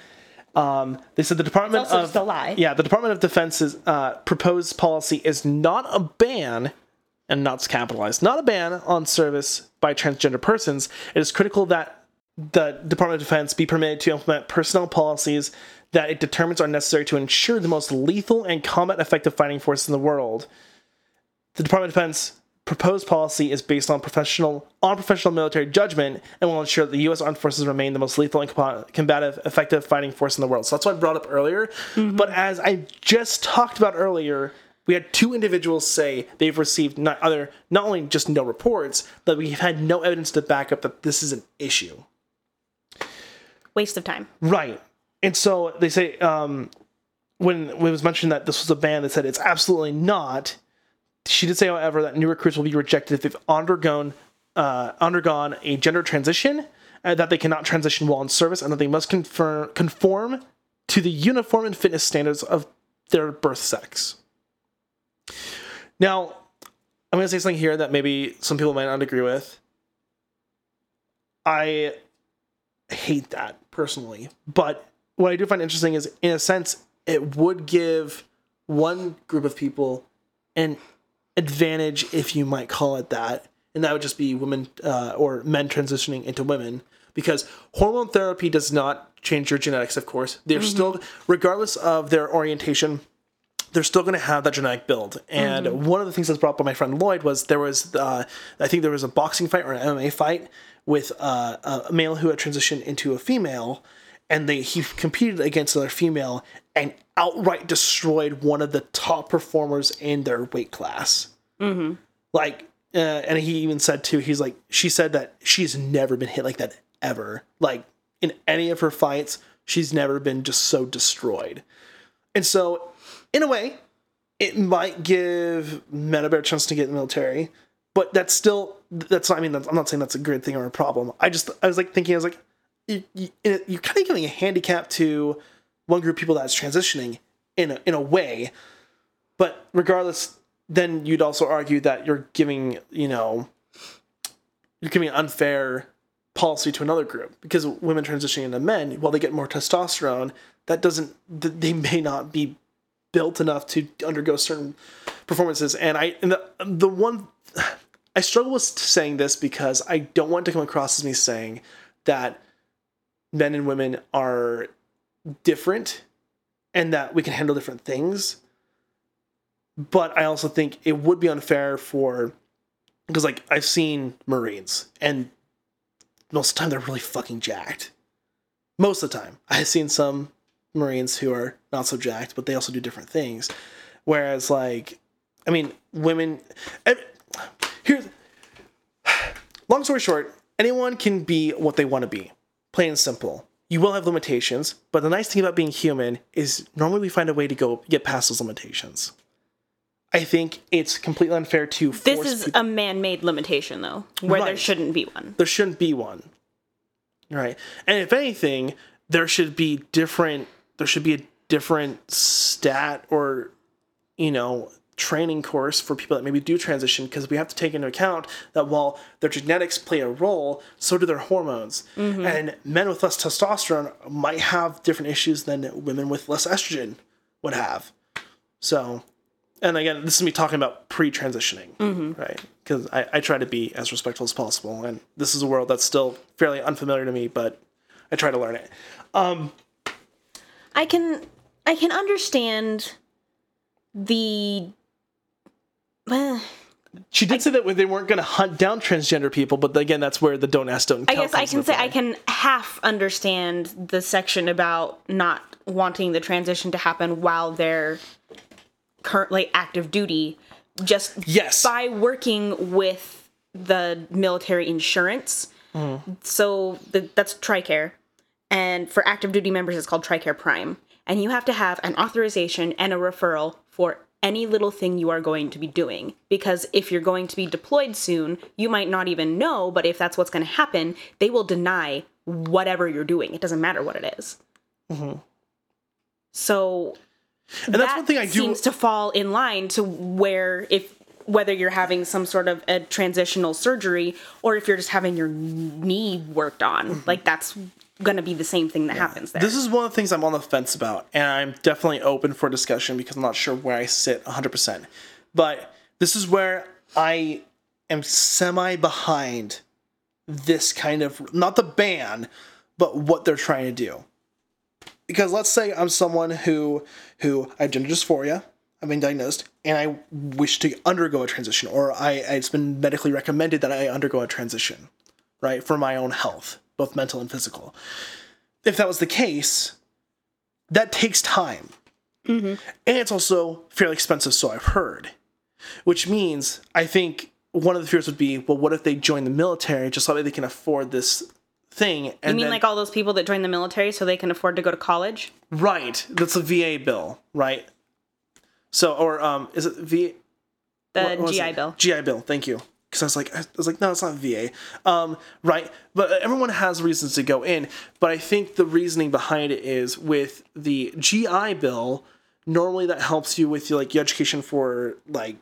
Um, they said the Department also of a lie. Yeah, the Department of Defense's uh, proposed policy is not a ban, and not capitalized, not a ban on service by transgender persons. It is critical that the Department of Defense be permitted to implement personnel policies that it determines are necessary to ensure the most lethal and combat effective fighting force in the world. The Department of Defense proposed policy is based on professional on professional military judgment and will ensure that the U.S. Armed Forces remain the most lethal and combative, effective fighting force in the world. So that's what I brought up earlier. But as I just talked about earlier, we had two individuals say they've received not other not only just no reports, but we've had no evidence to back up that this is an issue. Waste of time. Right. And so they say um, when, when it was mentioned that this was a ban, they said it's absolutely not. She did say, however, that new recruits will be rejected if they've undergone uh, undergone a gender transition, uh, that they cannot transition while in service, and that they must confirm, conform to the uniform and fitness standards of their birth sex. Now, I'm going to say something here that maybe some people might not agree with. I hate that personally. But what I do find interesting is, in a sense, it would give one group of people an advantage, if you might call it that, and that would just be women uh, or men transitioning into women. Because hormone therapy does not change your genetics, of course. They're still, regardless of their orientation, they're still going to have that genetic build. And one of the things that's brought up by my friend Lloyd was there was, uh, I think there was a boxing fight or an MMA fight with uh, a male who had transitioned into a female, and they he competed against another female and outright destroyed one of the top performers in their weight class. Mm-hmm. Like, uh, and he even said too, he's like, she said that she's never been hit like that ever. Like in any of her fights, she's never been just so destroyed. And so, in a way, it might give men a chance to get in the military, but that's still that's not, I mean that's, I'm not saying that's a good thing or a problem. I just I was like thinking I was like you, you, you're kind of giving a handicap to one group of people that's transitioning in a, in a way, but regardless, then you'd also argue that you're giving you know you're giving an unfair policy to another group because women transitioning into men, while they get more testosterone, that doesn't they may not be built enough to undergo certain performances. And I and the the one I struggle with saying this because I don't want to come across as me saying that men and women are different and that we can handle different things. But I also think it would be unfair for because like I've seen Marines and most of the time they're really fucking jacked. Most of the time. I've seen some Marines who are not so jacked, but they also do different things. Whereas like I mean, women here's long story short, anyone can be what they want to be. Plain and simple. You will have limitations, but the nice thing about being human is normally we find a way to go get past those limitations. I think it's completely unfair to force This is people- a man-made limitation, though, where there shouldn't be one. there shouldn't be one. Right. And if anything, there should be different there should be a different stat or you know, training course for people that maybe do transition because we have to take into account that while their genetics play a role, so do their hormones. And men with less testosterone might have different issues than women with less estrogen would have. So, and again, this is me talking about pre-transitioning, right? Because I, I try to be as respectful as possible, and this is a world that's still fairly unfamiliar to me, but I try to learn it. Um, I can I can understand the well, She did say that they weren't going to hunt down transgender people, but again, that's where the don't ask, don't I tell. guess I can say I can half understand the section about not wanting the transition to happen while they're currently active duty just Yes. by working with the military insurance. Mm-hmm. So the, that's TRICARE. And for active duty members, it's called TRICARE Prime. And you have to have an authorization and a referral for any little thing you are going to be doing. Because if you're going to be deployed soon, you might not even know, but if that's what's going to happen, they will deny whatever you're doing. It doesn't matter what it is. So And that's that one thing I do. seems to fall in line to where if whether you're having some sort of a transitional surgery or if you're just having your knee worked on Mm-hmm. like that's gonna be the same thing that happens there This is one of the things I'm on the fence about, and I'm definitely open for discussion because I'm not sure where I sit 100%. But this is where I am semi behind this kind of, not the ban, but what they're trying to do. Because let's say I'm someone who who I have gender dysphoria, I've been diagnosed, and I wish to undergo a transition, or I it's been medically recommended that I undergo a transition, right, for my own health, both mental and physical if that was the case, that takes time. And it's also fairly expensive, so I've heard. Which means I think one of the fears would be, well, what if they join the military just so that they can afford this thing? And you mean then, like all those people that join the military so they can afford to go to college right? That's a VA bill, right? So, or um, is it V? the what was gi bill GI Bill. Thank you. Because I was like, I was like, no, it's not VA. Um, right. But everyone has reasons to go in. But I think the reasoning behind it is with the GI Bill. Normally, that helps you with your, like your education for like.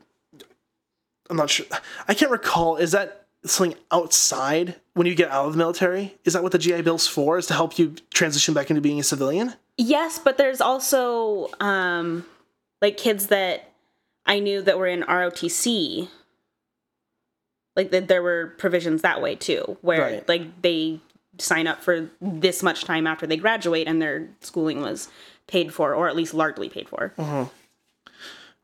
I'm not sure. I can't recall. Is that something outside when you get out of the military? Is that what the GI Bill's for? Is to help you transition back into being a civilian? yes but there's also um like kids that i knew that were in rotc like that there were provisions that way too where Right. like they sign up for this much time after they graduate and their schooling was paid for or at least largely paid for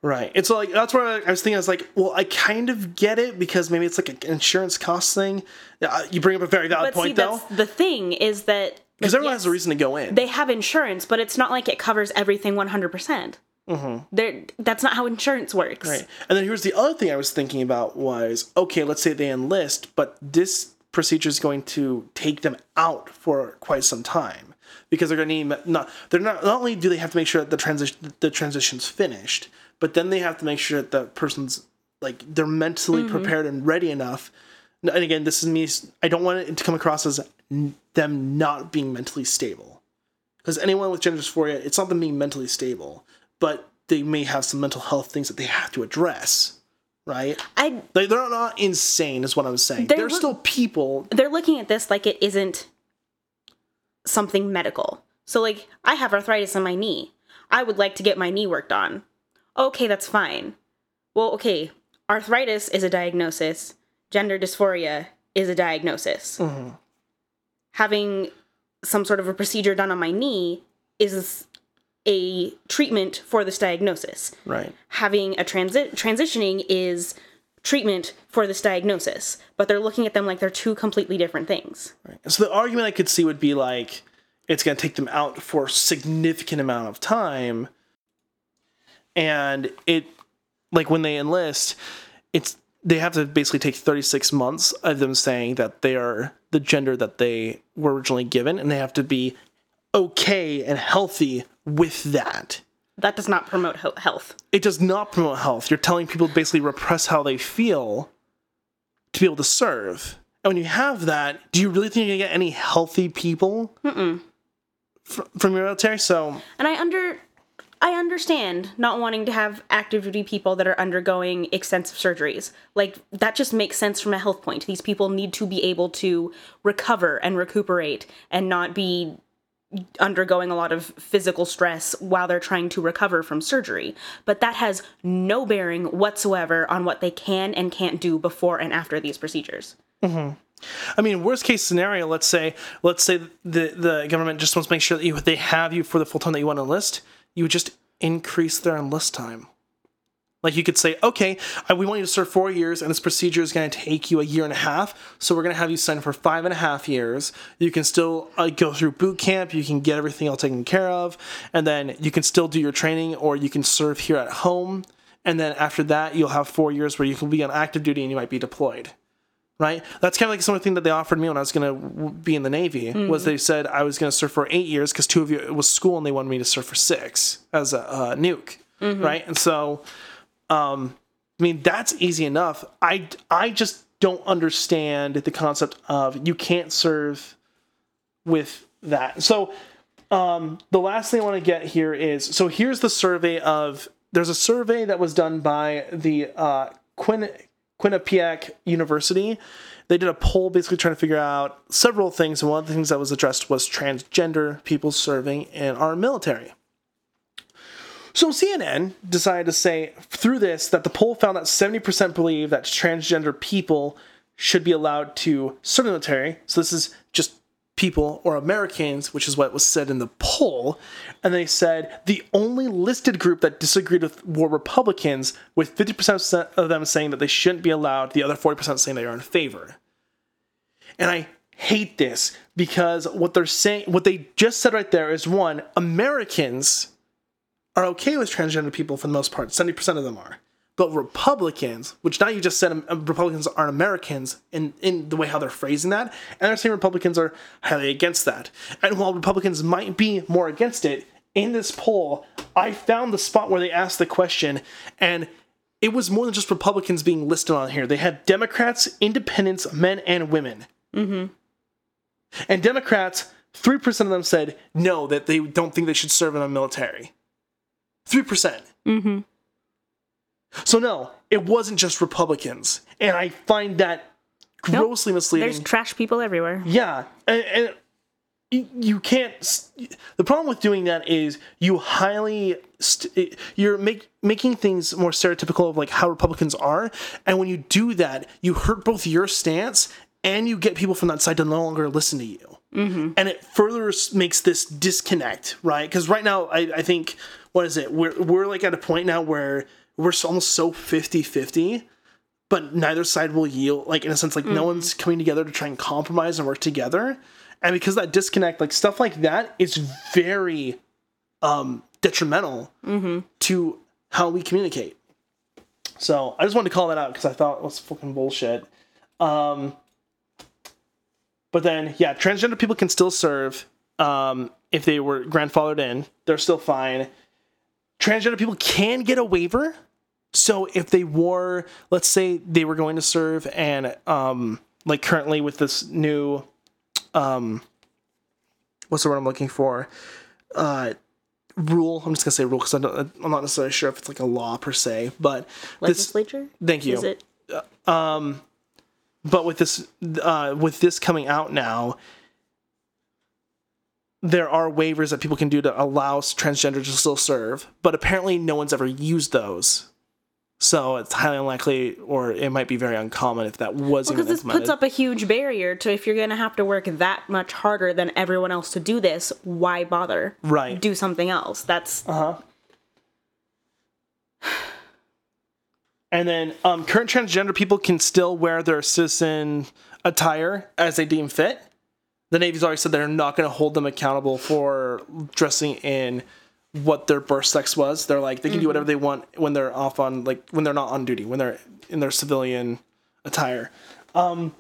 Right. It's like that's where I was thinking. I was like, well, I kind of get it because maybe it's like an insurance cost thing. Uh, You bring up a very valid but see point, though, that's the thing is that because like, everyone yes, has a reason to go in. they have insurance but it's not like it covers everything 100% Mm-hmm. They're that's not how insurance works Right. And then here's the other thing I was thinking about was okay, let's say they enlist, but this procedure is going to take them out for quite some time because they're going to need not they're not not only do they have to make sure that the transition the transition's finished, but then they have to make sure that the person's like they're mentally mm-hmm. prepared and ready enough. And again, this is me. I don't want it to come across as them not being mentally stable, because anyone with gender dysphoria, it's not them being mentally stable, but they may have some mental health things that they have to address, right? I Like they're not insane, is what I'm saying. They're They're, look- still people. they're looking at this like it isn't something medical. So like I have arthritis in my knee. I would like to get my knee worked on. Okay, that's fine. Well, okay, arthritis is a diagnosis. Gender dysphoria is a diagnosis. Mm-hmm. Having some sort of a procedure done on my knee is a treatment for this diagnosis Right. having a transi- transitioning is treatment for this diagnosis, but they're looking at them like they're two completely different things. Right. So the argument I could see would be like it's going to take them out for a significant amount of time, and it like when they enlist, it's they have to basically take 36 months of them saying that they are the gender that they were originally given, and they have to be okay and healthy with that. That does not promote he- health. It does not promote health. You're telling people to basically repress how they feel to be able to serve. And when you have that, do you really think you're gonna get any healthy people fr- from your military? So And I under I understand not wanting to have active duty people that are undergoing extensive surgeries. Like that just makes sense from a health point. These people need to be able to recover and recuperate and not be undergoing a lot of physical stress while they're trying to recover from surgery. But that has no bearing whatsoever on what they can and can't do before and after these procedures. Mm-hmm. I mean, worst case scenario, let's say let's say the the government just wants to make sure that you they have you for the full time that you want to enlist, you just increase their enlist time. Like you could say, okay, we want you to serve four years, and this procedure is going to take you a year and a half. So we're going to have you sign for five and a half years. You can still uh, go through boot camp. You can get everything all taken care of, and then you can still do your training, or you can serve here at home. And then after that, you'll have four years where you can be on active duty and you might be deployed right? That's kind of like some of the thing that they offered me when I was going to be in the Navy. Was they said I was going to serve for eight years because two of you it was school and they wanted me to serve for six as a uh, nuke, right? And so, um, I mean that's easy enough. I I just don't understand the concept of you can't serve with that. So, um, the last thing I want to get here is so here's the survey of there's a survey that was done by the uh, Quinn Quinnipiac University. They did a poll basically trying to figure out several things, and one of the things that was addressed was transgender people serving in our military. So CNN decided to say through this that the poll found that 70% believe that transgender people should be allowed to serve in the military. So this is just people or Americans, which is what was said in the poll. And they said the only listed group that disagreed with were Republicans, with 50% of them saying that they shouldn't be allowed, the other 40% saying they are in favor. And I hate this because what they're saying, what they just said right there is one, Americans are okay with transgender people for the most part. 70% of them are. But Republicans, which now you just said um, Republicans aren't Americans in, in the way how they're phrasing that, and they're saying Republicans are highly against that. And while Republicans might be more against it, in this poll, I found the spot where they asked the question, and it was more than just Republicans being listed on here. They had Democrats, independents, men, and women. Mm-hmm. And Democrats, 3% of them said no, that they don't think they should serve in the military. 3%. Mm-hmm. So no, it wasn't just Republicans, and I find that grossly misleading. There's trash people everywhere. yeah, and, and you can't. The problem with doing that is you highly st- you're make, making things more stereotypical of like how Republicans are, and when you do that, you hurt both your stance and you get people from that side to no longer listen to you. And it further makes this disconnect, right? Because right now, I, I think, what is it? We're, we're like at a point now where we're almost so 50 50, but neither side will yield. Like, in a sense, like no one's coming together to try and compromise and work together. And because that disconnect, like stuff like that is very um, detrimental to how we communicate. So I just wanted to call that out because I thought it was fucking bullshit. Um, but then, yeah, transgender people can still serve um, if they were grandfathered in. They're still fine. Transgender people can get a waiver. So if they wore, let's say they were going to serve and um like currently with this new um what's the word I'm looking for? Uh rule. I'm just gonna say rule because I'm not necessarily sure if it's like a law per se, but this Legislature? thank you. Is it? but with this uh, with this coming out now there are waivers that people can do to allow transgender to still serve but apparently no one's ever used those. So it's highly unlikely or it might be very uncommon if that was Because even this puts up a huge barrier to if you're going to have to work that much harder than everyone else to do this, why bother? right. Do something else. That's uh-huh. And then um, current transgender people can still wear their citizen attire as they deem fit the navy's already said they're not going to hold them accountable for dressing in what their birth sex was they're like they can do whatever they want when they're off on like when they're not on duty when they're in their civilian attire um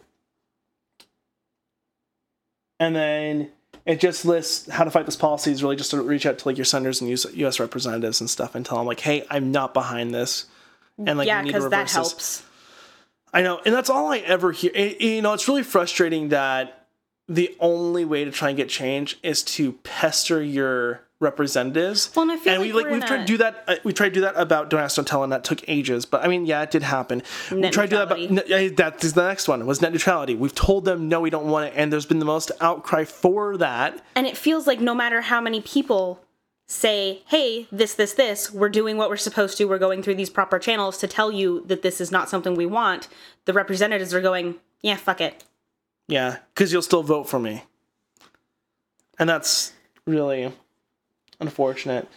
and then it just lists how to fight this policy is really just to reach out to like your senators and US, US representatives and stuff and tell them like hey i'm not behind this and like yeah, we need to because that reverse this. helps. I know, and that's all I ever hear. It- you know, it's really frustrating that the only way to try and get change is to pester your representatives. Well, and I feel and like we like we've tried to do that. Uh, we tried to do that about Don't Ask, Don't Tell, and that took ages. But I mean, yeah, it did happen. we Net tried to do that about neutrality. ne- that's the next one was net neutrality. We've told them no, we don't want it, and there's been the most outcry for that. And it feels like no matter how many people say, hey, this, this, this, we're doing what we're supposed to, we're going through these proper channels to tell you that this is not something we want, the representatives are going, yeah, fuck it. Yeah, because you'll still vote for me, and that's really unfortunate.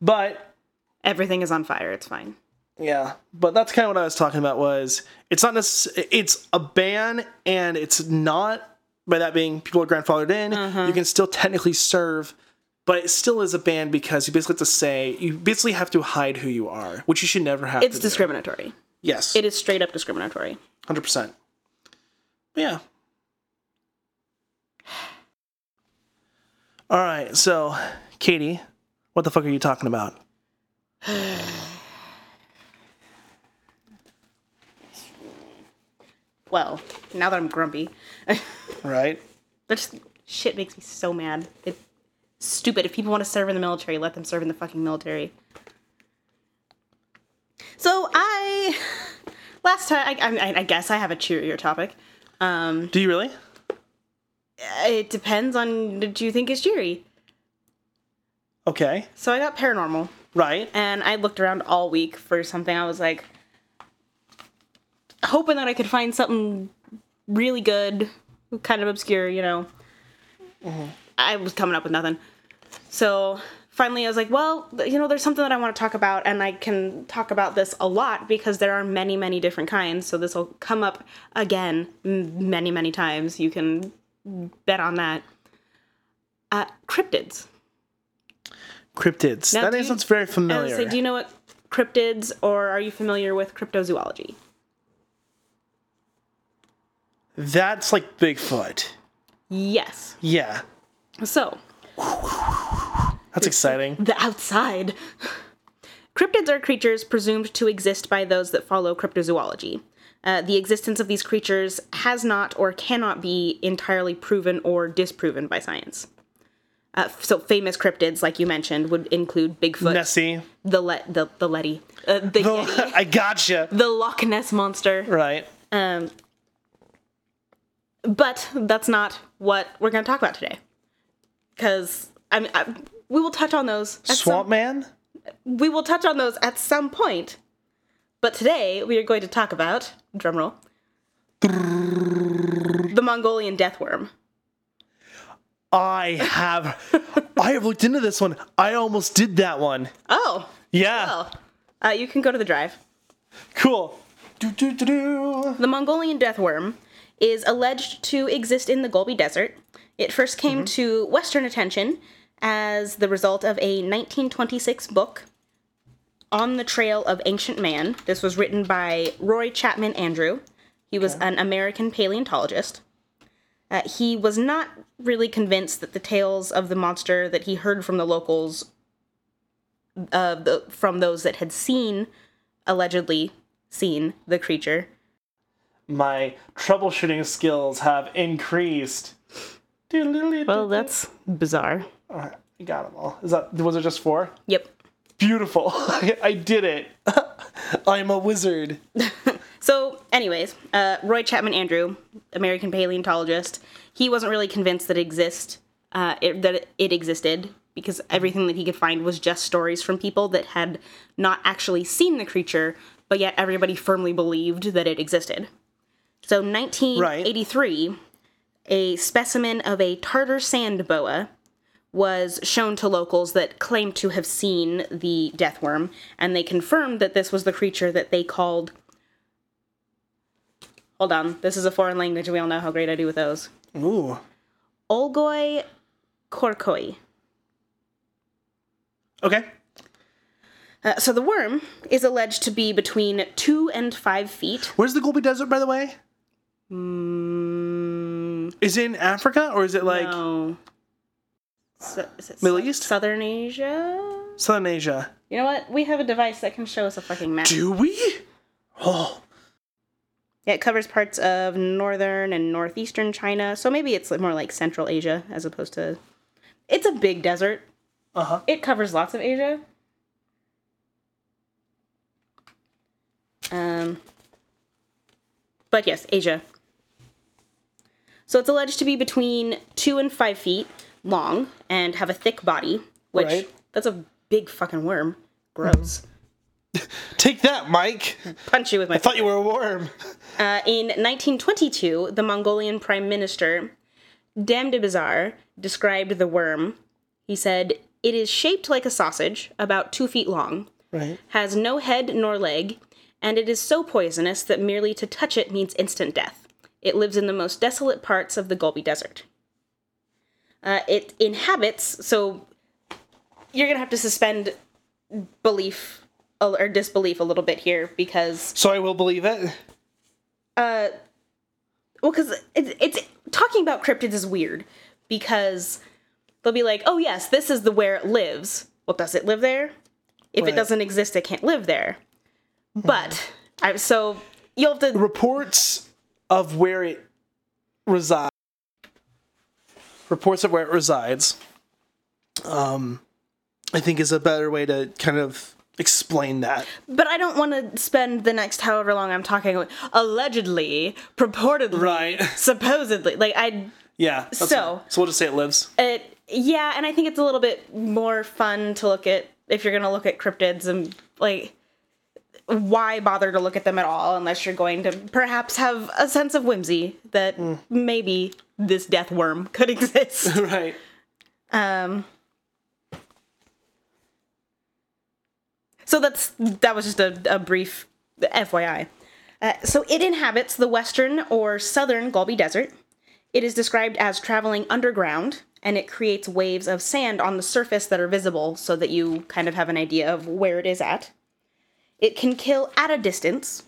But Everything is on fire, it's fine. Yeah, but that's kind of what I was talking about. Was it's not necess- it's a ban, and it's not by that being people are grandfathered in. You uh-huh. can still technically serve, but it still is a ban because you basically have to say you basically have to hide who you are, which you should never have. It's to do. discriminatory. Yes, It is straight up discriminatory. hundred percent. Yeah. All right, so Katie, what the fuck are you talking about? Well, now that I'm grumpy, Right. that shit makes me so mad. It's stupid. If people want to serve in the military, let them serve in the fucking military. So I, last time, I, I, I guess I have a cheerier topic. Um, Do you really? It depends on do you think is cheery. Okay. So I got paranormal, Right. and I looked around all week for something. I was like, hoping that I could find something really good, kind of obscure, you know. Mhm. I was coming up with nothing. So finally, I was like, well, you know, there's something that I want to talk about, and I can talk about this a lot because there are many, many different kinds. So this will come up again m- many, many times. You can bet on that. Uh, cryptids. Cryptids. Now, that name you- sounds very familiar. say, do you know what cryptids, or are you familiar with cryptozoology? That's like Bigfoot. Yes. Yeah. So, That's exciting. the outside. Cryptids are creatures presumed to exist by those that follow cryptozoology. Uh, the existence of these creatures has not or cannot be entirely proven or disproven by science. Uh, so, famous cryptids, like you mentioned, would include Bigfoot, Nessie. the le- the the Letty, uh, the Yeti, I gotcha. the Loch Ness monster. Right. Um, but that's not what we're going to talk about today. Because I mean, I, we will touch on those. Swamp some, Man? we will touch on those at some point. But today we are going to talk about drumroll the Mongolian death worm. I have I have looked into this one. I almost did that one. Oh, Yeah. well, uh, you can go to the drive. Cool. Do, do, do. The Mongolian death worm is alleged to exist in the Gobi Desert. It first came to Western attention as the result of a 1926 book, On the Trail of Ancient Man. This was written by Roy Chapman Andrew. He was an American paleontologist. Uh, he was not really convinced that the tales of the monster that he heard from the locals uh, the, from those that had seen, allegedly seen the creature. My troubleshooting skills have increased. Well, that's bizarre. Alright, you got them all. Is that was it just four? Yep. Beautiful. I did it. I'm a wizard. So, anyways, uh, Roy Chapman Andrew, American paleontologist, he wasn't really convinced that it exist uh, it, that it existed because everything that he could find was just stories from people that had not actually seen the creature, but yet everybody firmly believed that it existed. So, 1983, a specimen of a Tartar sand boa was shown to locals that claimed to have seen the death worm, and they confirmed that this was the creature that they called Hold on. This is a foreign language. We all know how great I do with those. Ooh. Olgoi khorkhoi. Okay. Uh, so the worm is alleged to be between two and five feet. Where's the Gobi Desert, by the way? Mm, Is it in Africa or is it like no. So, Middle East? Southern Asia? Southern Asia? You know what? We have a device that can show us a fucking map. Do we? Oh, Yeah, it covers parts of northern and northeastern China, so maybe it's more like Central Asia as opposed to. It's a big desert. uh huh. It covers lots of Asia. Um, but yes, Asia. So it's alleged to be between two and five feet long and have a thick body, which Right. that's a big fucking worm. Gross. Take that, Mike. Punch you with my. I thought you were a worm. Uh, in 1922, the Mongolian Prime Minister Damdinbazar described the worm. He said, "It is shaped like a sausage, about two feet long." Right. has no head nor leg, and it is so poisonous that merely to touch it means instant death. It lives in the most desolate parts of the Gobi Desert. Uh, it inhabits, so you're gonna have to suspend belief or disbelief a little bit here because, So I will believe it. uh, well, because it's, it's talking about cryptids is weird because they'll be like, oh yes, this is the where it lives. Well, does it live there? If Right. it doesn't exist, it can't live there. But I so you'll have to Reports of where it resides. Reports of where it resides. Um, I think is a better way to kind of explain that. but I don't want to spend the next however long I'm talking with allegedly, purportedly, Right. supposedly. Like I Yeah. So- so we'll just say it lives. it yeah, and I think it's a little bit more fun to look at if you're gonna look at cryptids and like why bother to look at them at all unless you're going to perhaps have a sense of whimsy that maybe this death worm could exist. right. um so that's that was just a, a brief FYI. Uh, so it inhabits the western or southern Gobi Desert. It is described as traveling underground, and it creates waves of sand on the surface that are visible so that you kind of have an idea of where it is at. It can kill at a distance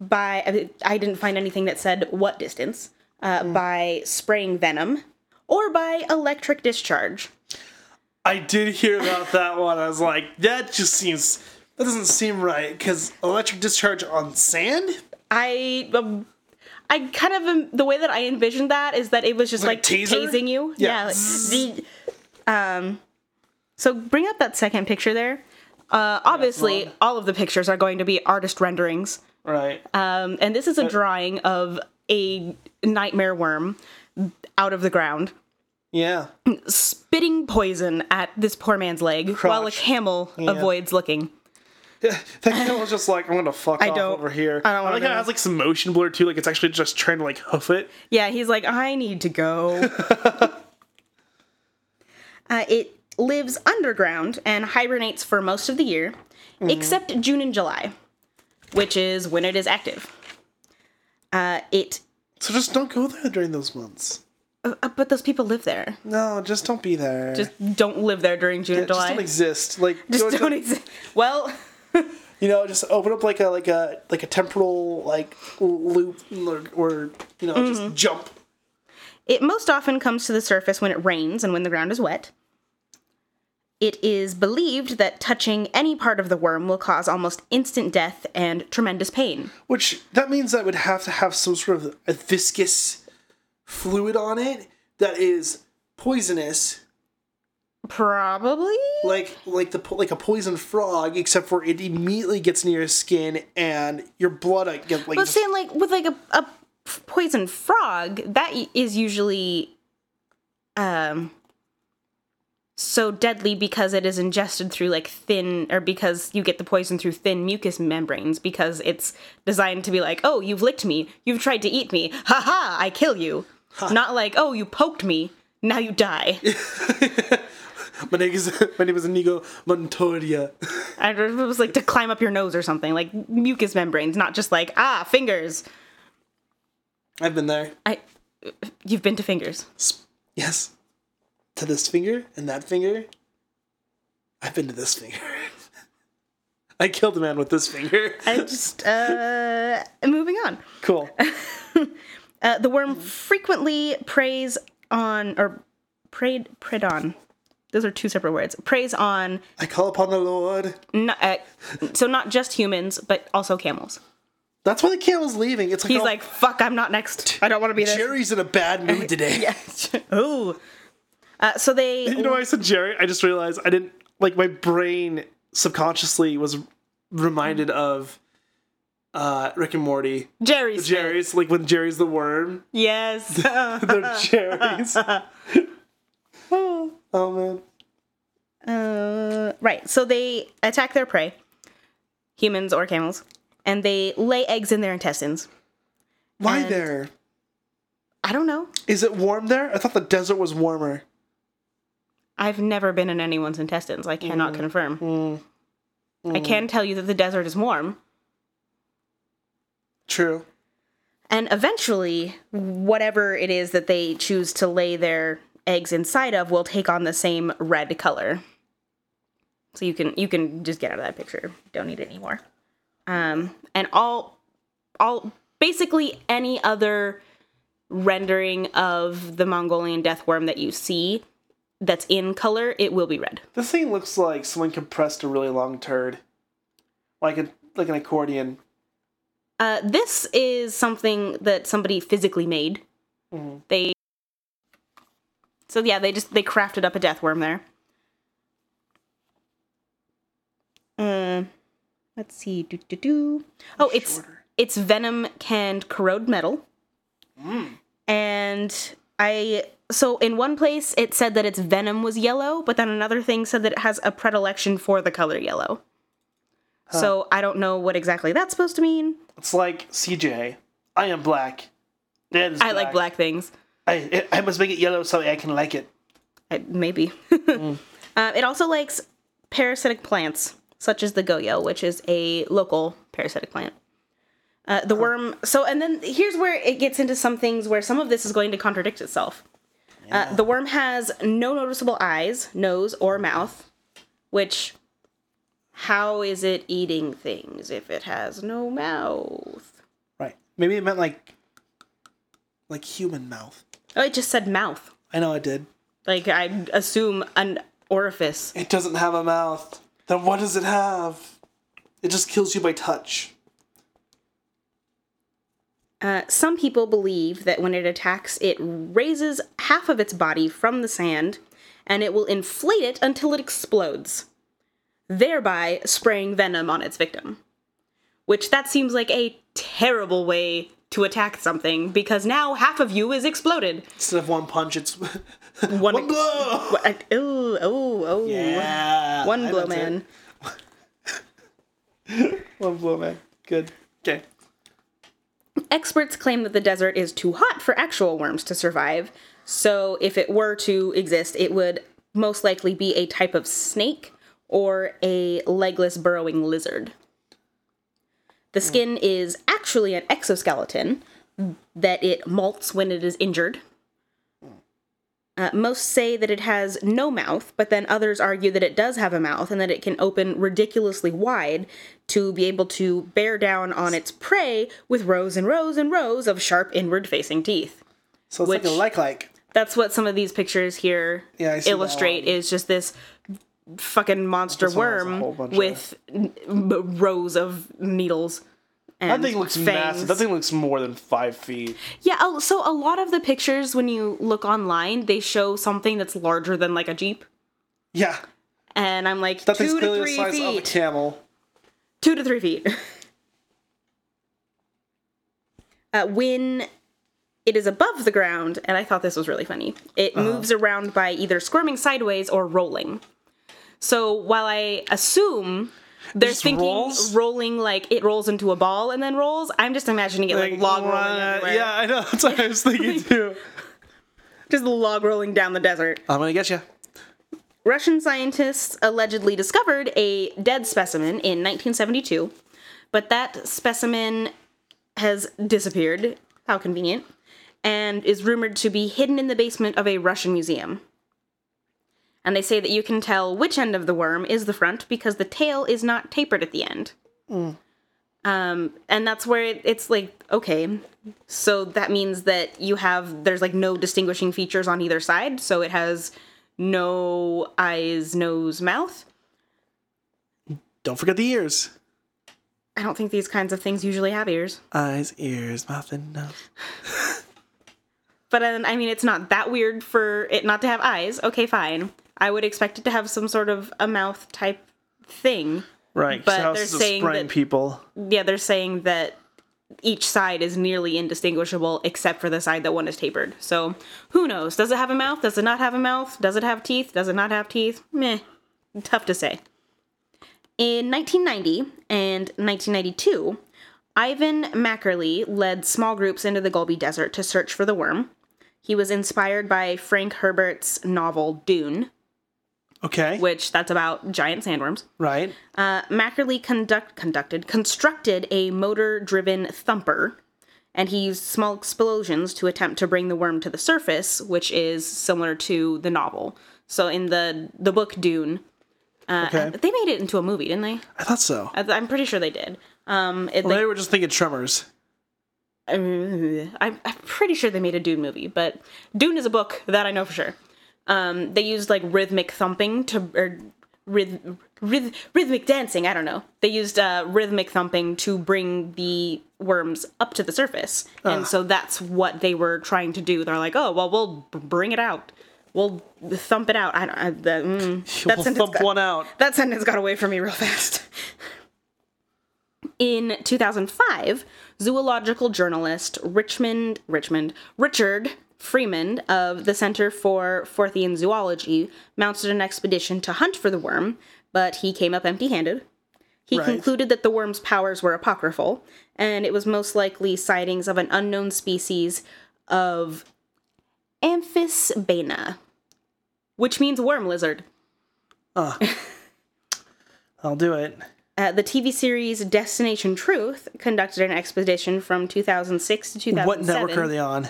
by, I- didn't find anything that said what distance, uh, by spraying venom or by electric discharge. I did hear about that one. I was like, that just seems that doesn't seem right because electric discharge on sand. I um, I kind of um, the way that I envisioned that is that it was just Like like, tasing you. Yeah. like, um, so bring up that second picture there. Uh, obviously, all of the pictures are going to be artist renderings, Right. um, and this is a drawing of a nightmare worm out of the ground, yeah. spitting poison at this poor man's leg while a Crotch. camel avoids looking. that camel was just like, I'm gonna fuck off don't- over here. I don't wanna like how know. it has like some motion blur too. Like it's actually just trying to like hoof it. Yeah, he's like, I need to go. uh, it lives underground and hibernates for most of the year, except June and July, which is when it is active. Uh, it, So just don't go there during those months. uh, but those people live there. No, just don't be there. Just don't live there during June and July. just don't exist. Like Just to- don't exist. Well, you know, just open up like a like a like a temporal like loop or, or you know Mm-hmm. just jump. It most often comes to the surface when it rains and when the ground is wet. It is believed that touching any part of the worm will cause almost instant death and tremendous pain. Which that means that it would have to have some sort of a viscous fluid on it that is poisonous, Probably. like like the like a poison frog, except for it immediately gets near your skin and your blood get like But saying like with like a, a poison frog, that is usually um so deadly because it is ingested through like thin or because you get the poison through thin mucous membranes because it's designed to be like, "Oh, you've licked me. You've tried to eat me. Ha ha, I kill you." Not like, "Oh, you poked me. Now you die." my name is my name is Inigo Montoya. I it was like to climb up your nose or something, like mucous membranes, not just like, "Ah, fingers." I've been there. I you've been to fingers. Yes, to this finger and that finger. I've been to this finger. I killed a man with this finger. I just uh moving on. cool. Uh, the worm frequently preys on or preyed preyed on. Those are two separate words. Preys on I call upon the Lord. not, uh, so not just humans but also camels. That's why the camel's leaving. It's like, He's oh, like, "Fuck, I'm not next. I don't want to be there." Jerry's in a bad mood today. Yeah. Ooh. Uh, so they You know I said Jerry? I just realized I didn't like my brain subconsciously was reminded of uh Rick and Morty. Jerry's Jerry's like when Jerry's the worm. Yes. They're Jerry's. oh man. Uh, right. So they attack their prey, humans or camels, and they lay eggs in their intestines. Why And- there? I don't know. Is it warm there? I thought the desert was warmer. I've never been in anyone's intestines. I cannot mm. confirm. Mm. I mm. can tell you that the desert is warm. True. And eventually, whatever it is that they choose to lay their eggs inside of will take on the same red color. So you can you can just get out of that picture. Don't need it anymore. Um, and all all basically any other rendering of the Mongolian death worm that you see that's in color, it will be red. This thing looks like someone compressed a really long turd. Like a like an accordion. Uh, this is something that somebody physically made. They so yeah, they just they crafted up a death worm there. Um, let's see. Do do do. Oh, it's Shorter. its venom can corrode metal. And I so in one place it said that its venom was yellow, but then another thing said that it has a predilection for the color yellow. So I don't know what exactly that's supposed to mean. It's like CJ. I am black. Is I like black things. I I must make it yellow so I can like it. I, maybe. uh, it also likes parasitic plants, such as the goyo, which is a local parasitic plant. Uh, the worm. So, and then here's where it gets into some things where some of this is going to contradict itself. Uh, the worm has no noticeable eyes, nose, or mouth, which. How is it eating things if it has no mouth? Right. Maybe it meant like like human mouth. Oh, it just said mouth. I know it did. Like, I assume an orifice. It doesn't have a mouth. Then what does it have? It just kills you by touch. Uh, some people believe that when it attacks, it raises half of its body from the sand and it will inflate it until it explodes, thereby spraying venom on its victim. Which that seems like a terrible way to attack something because now half of you is exploded. Instead of one punch, it's One, one blow. Oh, oh, oh. Yeah. One blow man. One blow man. Good. Okay. Experts claim that the desert is too hot for actual worms to survive, so if it were to exist, it would most likely be a type of snake or a legless burrowing lizard. The skin is actually an exoskeleton that it molts when it is injured. Uh, most say that it has no mouth, but then others argue that it does have a mouth and that it can open ridiculously wide to be able to bear down on its prey with rows and rows and rows of sharp inward facing teeth. So it's Which- like a like like. That's what some of these pictures here Yeah, I see that illustrate is just this fucking monster This one has a worm bunch of- with rows of needles. That thing looks fangs. massive. That thing looks more than five feet. Yeah, so a lot of the pictures when you look online, they show something that's larger than like a jeep, Yeah, and I'm like that thing's two to three size of a camel. two to three feet. uh, when it is above the ground, and I thought this was really funny, it Uh-huh. moves around by either squirming sideways or rolling. So while I assume they're just thinking rolls? rolling like it rolls into a ball and then rolls, I'm just imagining it like, log rolling uh. Yeah, I know. That's what I was thinking too. Just log rolling down the desert. I'm gonna get you. Russian scientists allegedly discovered a dead specimen in 1972, but that specimen has disappeared. How convenient. And is rumored to be hidden in the basement of a Russian museum. And they say that you can tell which end of the worm is the front because the tail is not tapered at the end. Um, and that's where it, it's like, okay, so that means that you have, there's like no distinguishing features on either side. So it has no eyes, nose, mouth. Don't forget the ears. I don't think these kinds of things usually have ears. Eyes, ears, mouth, and nose. But then, I mean, it's not that weird for it not to have eyes. Okay, fine. I would expect it to have some sort of a mouth type thing. Right. But they're saying that- people. Yeah, they're saying that each side is nearly indistinguishable except for the side that one is tapered. So who knows? Does it have a mouth? Does it not have a mouth? Does it have teeth? Does it not have teeth? Meh. Tough to say. In 1990 and 1992, Ivan Mackerle led small groups into the Gobi Desert to search for the worm. He was inspired by Frank Herbert's novel Dune, Okay. which that's about giant sandworms. Right. Uh, Mackerle conduct, conducted constructed a motor-driven thumper, and he used small explosions to attempt to bring the worm to the surface, which is similar to the novel. So in the the book Dune, uh, Okay. they made it into a movie, didn't they? I thought so. I- I'm pretty sure they did. Um, it, Well, they- they were just thinking Tremors. uh, I'm, I'm pretty sure they made a Dune movie, but Dune is a book that I know for sure. Um, they used like rhythmic thumping to or ryth, ryth, rhythmic dancing. I don't know. They used uh, rhythmic thumping to bring the worms up to the surface, and so that's what they were trying to do. They're like, oh well, we'll bring it out. We'll thump it out. I don't. I, the, mm, that we'll sentence thump got- one out. that sentence got away from me real fast. In 2005, zoological journalist Richmond Richmond Richard Freeman of the Center for Fortean Zoology mounted an expedition to hunt for the worm, but he came up empty-handed. He Right. concluded that the worm's powers were apocryphal, and it was most likely sightings of an unknown species of Amphisbaena, which means worm lizard. I'll do it. Uh, the TV series Destination Truth conducted an expedition from 2006 to 2007. What network are they on?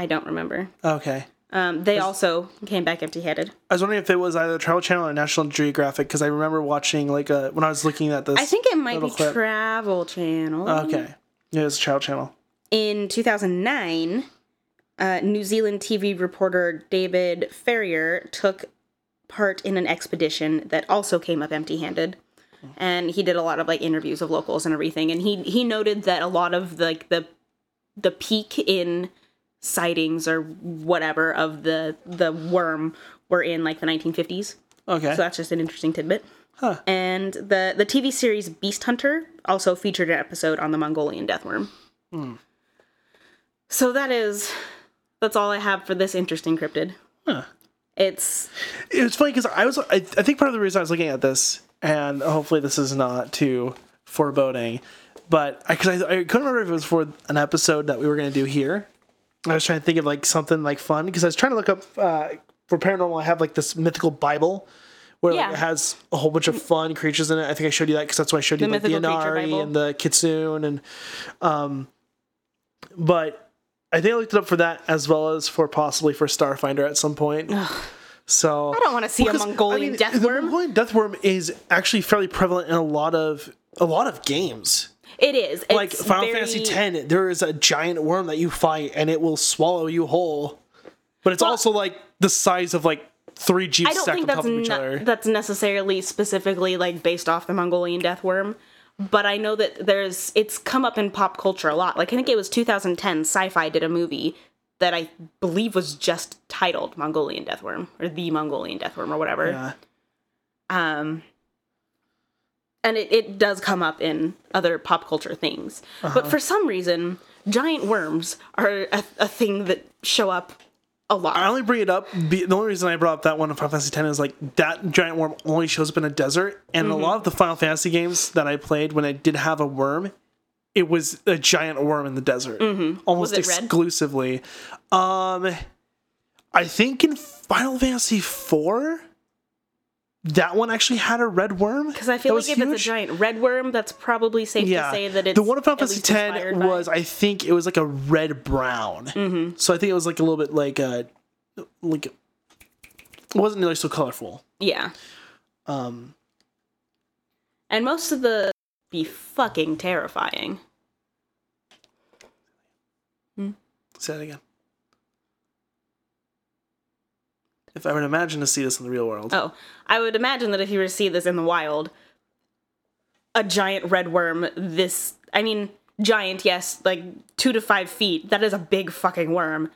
I don't remember. Okay. Um, they also came back empty-handed. I was wondering if it was either Travel Channel or National Geographic because I remember watching like a when I was looking at this. I think it might be clip. Travel Channel. Okay. Yeah, it's Travel Channel. In 2009, uh, New Zealand TV reporter David Farrier took part in an expedition that also came up empty-handed. And he did a lot of like interviews of locals and everything. And he he noted that a lot of like the the peak in sightings or whatever of the the worm were in like the 1950s. Okay. So that's just an interesting tidbit. Huh. And the the TV series Beast Hunter also featured an episode on the Mongolian deathworm. Hmm. So that is that's all I have for this interesting cryptid. Huh. It's it was funny because I was I, I think part of the reason I was looking at this, and hopefully this is not too foreboding, but because I, I, couldn't remember if it was for an episode that we were going to do here. I was trying to think of like something like fun because I was trying to look up uh, for paranormal. I have like this mythical Bible. Where like, it has a whole bunch of fun creatures in it. I think I showed you that because that's why I showed you The like the Inari and the Kitsune and um, but I think I looked it up for that as well as for possibly for Starfinder at some point. So I don't want to see a because, Mongolian The deathworm. Mongolian deathworm is actually fairly prevalent in a lot of a lot of games. It is Like It's Final very- Fantasy X, there is a giant worm that you fight and it will swallow you whole. But it's also like the size of like three jeeps stacked think on top of each ne- other. that's necessarily specifically like based off the Mongolian death worm, but I know that there's it's come up in pop culture a lot. Like I think it was 2010, Sci-Fi did a movie that I believe was just titled Mongolian death worm or the Mongolian death worm or whatever. yeah. Um, and it, it does come up in other pop culture things. Uh-huh. But for some reason, giant worms are a, a thing that show up a lot. I only bring it up. The only reason I brought up that one in Final Fantasy X is like that giant worm only shows up in a desert, and Mm-hmm. a lot of the Final Fantasy games that I played when I did have a worm, it was a giant worm in the desert, almost Mm-hmm. Was it red? exclusively. Um, I think in Final Fantasy IV, that one actually had a red worm Because I feel like if huge. it's a giant red worm, that's probably safe yeah, to say that it's the one in Final Fantasy X inspired by- was, I think, it was like a red brown. Mm-hmm. So I think it was like a little bit like a, like, it wasn't nearly so colorful. yeah, Um, and most of the be fucking terrifying. say that again. If I were to imagine to see this in the real world, Oh, I would imagine that if you were to see this in the wild, a giant red worm, this, I mean, giant, yes, like two to five feet, that is a big fucking worm.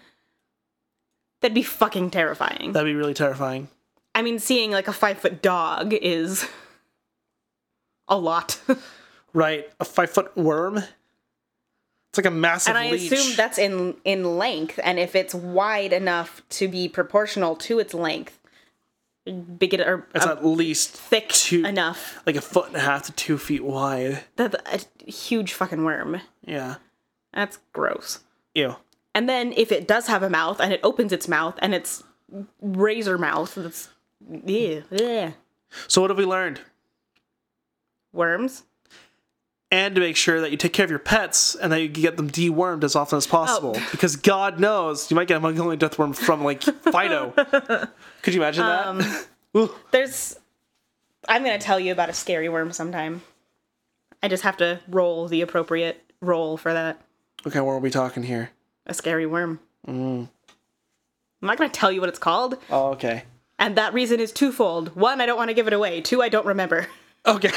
That'd be fucking terrifying. that'd be really terrifying. I mean, seeing like a five foot dog is a lot. Right, a five foot worm. It's like a massive and I leech. assume that's in in length, and if it's wide enough to be proportional to its length, big it or it's uh, at least thick two- enough like a foot and a half to two feet wide. That's a huge fucking worm. Yeah. That's gross. Ew. And then if it does have a mouth and it opens its mouth and it's razor mouth, that's yeah, yeah. So what have we learned? worms. And to make sure that you take care of your pets and that you get them dewormed as often as possible. Oh. Because God knows you might get a Mongolian death worm from like Fido. Could you imagine Um, that? There's. I'm gonna tell you about a scary worm sometime. I just have to roll the appropriate roll for that. okay, what are we talking here? A scary worm. I'm not gonna tell you what it's called, Oh, okay. and that reason is twofold. One, I don't want to give it away. Two, I don't remember. Okay.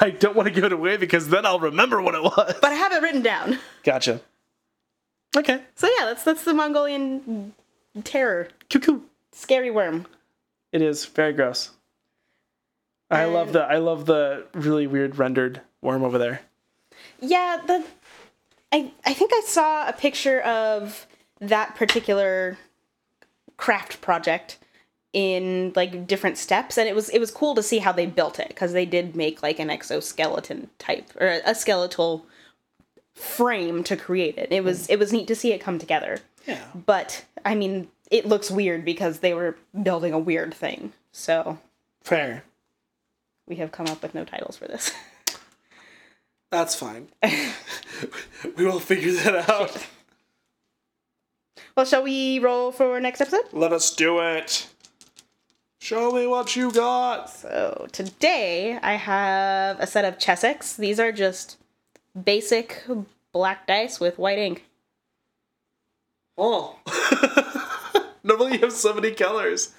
I don't want to give it away because then I'll remember what it was. But I have it written down. Gotcha. Okay. So yeah, that's that's the Mongolian terror. Cuckoo. Scary worm. It is very gross. I love the I love the really weird rendered worm over there. Yeah, the I I think I saw a picture of that particular craft project in like different steps and it was it was cool to see how they built it because they did make like an exoskeleton type or a skeletal frame to create it. It was it was neat to see it come together. Yeah. But I mean, it looks weird because they were building a weird thing. So, Fair. we have come up with no titles for this. That's fine. we will figure that out. well, shall we roll for next episode? Let us do it. Show me what you got. So today I have a set of Chessex. These are just basic black dice with white ink. Oh. Normally you have so many colors.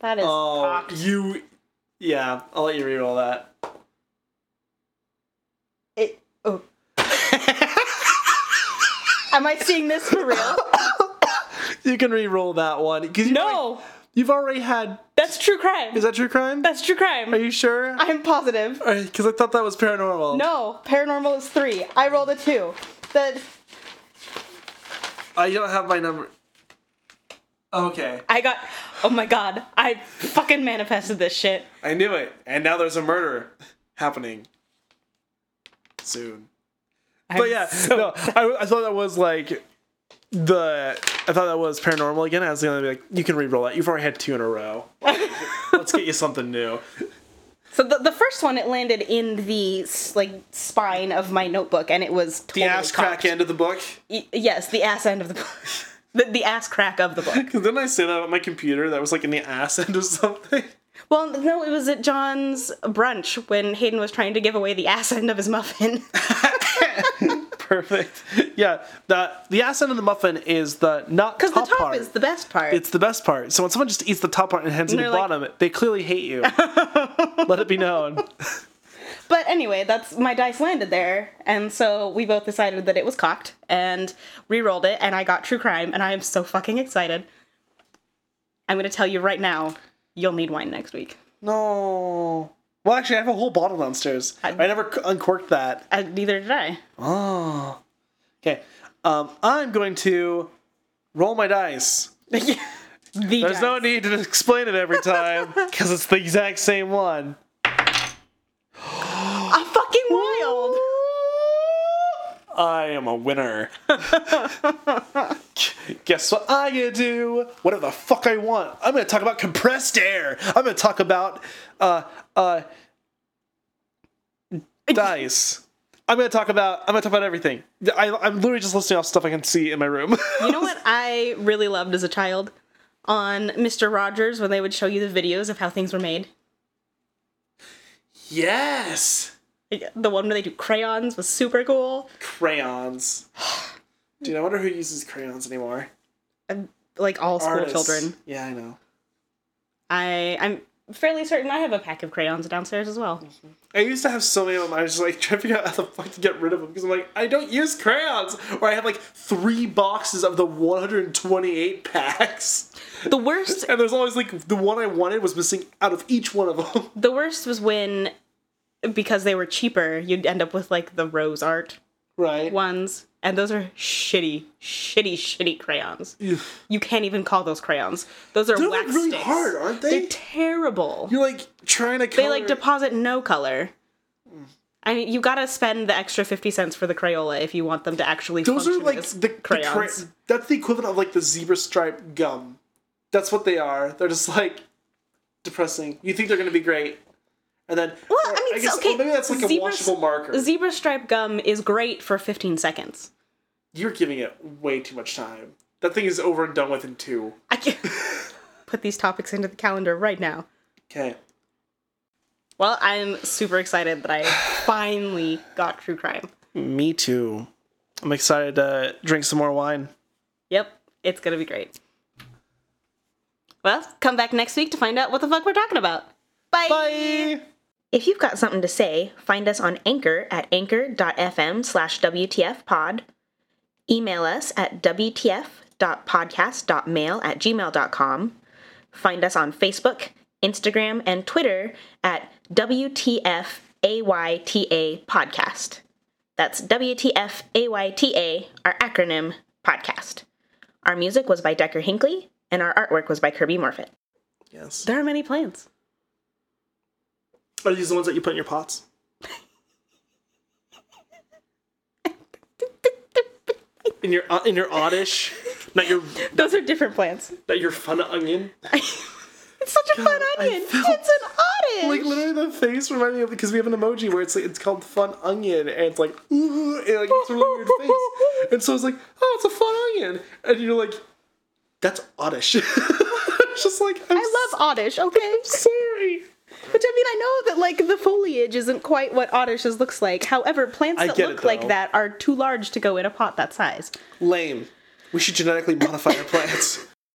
That is Oh, cocked. you. Yeah, I'll let you reroll that. It, oh. Am I seeing this for real? You can reroll that one you No, you've already had. That's true crime. Is that true crime? That's true crime. Are you sure? I'm positive. Because I thought that was paranormal. No, paranormal is three. I rolled a two. The I don't have my number. Okay. I got. Oh my god! I fucking manifested this shit. I knew it. And now there's a murder happening soon. But I'm yeah, so- no, I, I thought that was like the. I thought that was paranormal again. I was gonna be like, you can re-roll that. You've already had two in a row. Let's get you something new. So the, the first one it landed in the like spine of my notebook, and it was totally The ass crack end of the book. Y- yes, the ass end of the book. the, the ass crack of the book. Didn't I say that on my computer? That was like in the ass end of something. Well, no, it was at John's brunch when Hayden was trying to give away the ass end of his muffin. Perfect. Yeah, the the ass end of the muffin is the not Because the top top part. is the best part. it's the best part. So when someone just eats the top part and hands you the like- bottom, they clearly hate you. Let it be known. But anyway, that's my dice landed there, and so we both decided that it was cocked and re-rolled it, and I got true crime, and I am so fucking excited. I'm gonna tell you right now, you'll need wine next week. No. Well, actually, I have a whole bottle downstairs. I, I- never uncorked that. Uh, neither did I. Oh. Okay. Um, I'm going to roll my dice. the There's no need to explain it every time because it's the exact same one. I'm fucking wild. I am a winner. Guess what I gonna do? Whatever the fuck I want. I'm gonna talk about compressed air. I'm gonna talk about uh uh dice. I'm gonna talk about I'm gonna talk about everything. I, I'm literally just listing off stuff I can see in my room. You know what I really loved as a child? On Mr. Rogers, when they would show you the videos of how things were made. yes, The one where they do crayons was super cool. crayons. Dude, I wonder who uses crayons anymore. Like all school Artists. children. Yeah, I know. I I'm fairly certain I have a pack of crayons downstairs as well. Mm-hmm. I used to have so many of them. I was just like trying to figure out how the fuck to get rid of them because I'm like, I don't use crayons. Or I have like three boxes of the 128 packs, The worst and there's always like the one I wanted was missing out of each one of them. the worst was when because they were cheaper, you'd end up with like the RoseArt right. ones. And those are shitty, shitty, shitty crayons. You can't even call those crayons. Those are They're like really sticks. hard, aren't they? They're terrible. You're like trying to. they like deposit no color. Mm. I mean, you gotta spend the extra fifty cents for the Crayola if you want them to actually Those are like the, the cra- crayons. that's the equivalent of like the zebra stripe gum. That's what they are. They're just like depressing. You think they're gonna be great, and then well, I mean, guess so, okay, oh, maybe that's like a zebra- washable marker. Zebra stripe gum is great for fifteen seconds. You're giving it way too much time. That thing is over and done with in two. I can't put these topics into the calendar right now. Okay. Well, I'm super excited that I finally got true crime. Me too. I'm excited to drink some more wine. Yep, it's gonna be great. Well, come back next week to find out what the fuck we're talking about. Bye. Bye. If you've got something to say, find us on Anchor at anchor.fm slash WTFpod. Email us at WTF.podcast.mail at gmail.com. Find us on Facebook, Instagram, and Twitter at WTFAYTA Podcast. That's WTFAYTA, our acronym podcast. Our music was by Decker Hinckley, and our artwork was by Kirby Morfitt. Yes. There are many plants. Are these the ones that you put in your pots? In your uh, in your oddish, not your Those are different plants. not your fun onion. It's such a fun onion. felt- It's an oddish. Like literally, the face reminded me of because we have an emoji where it's like it's called fun onion, and it's like ooh, and like it's a really weird face, and so it's like oh, it's a fun onion, and you're like, that's oddish. Just like I'm I love oddish. Okay, sorry. Which I mean, I know that like the foliage isn't quite what oddishes looks like. However, plants I that look it, like that are too large to go in a pot that size. Lame. We should genetically modify our plants.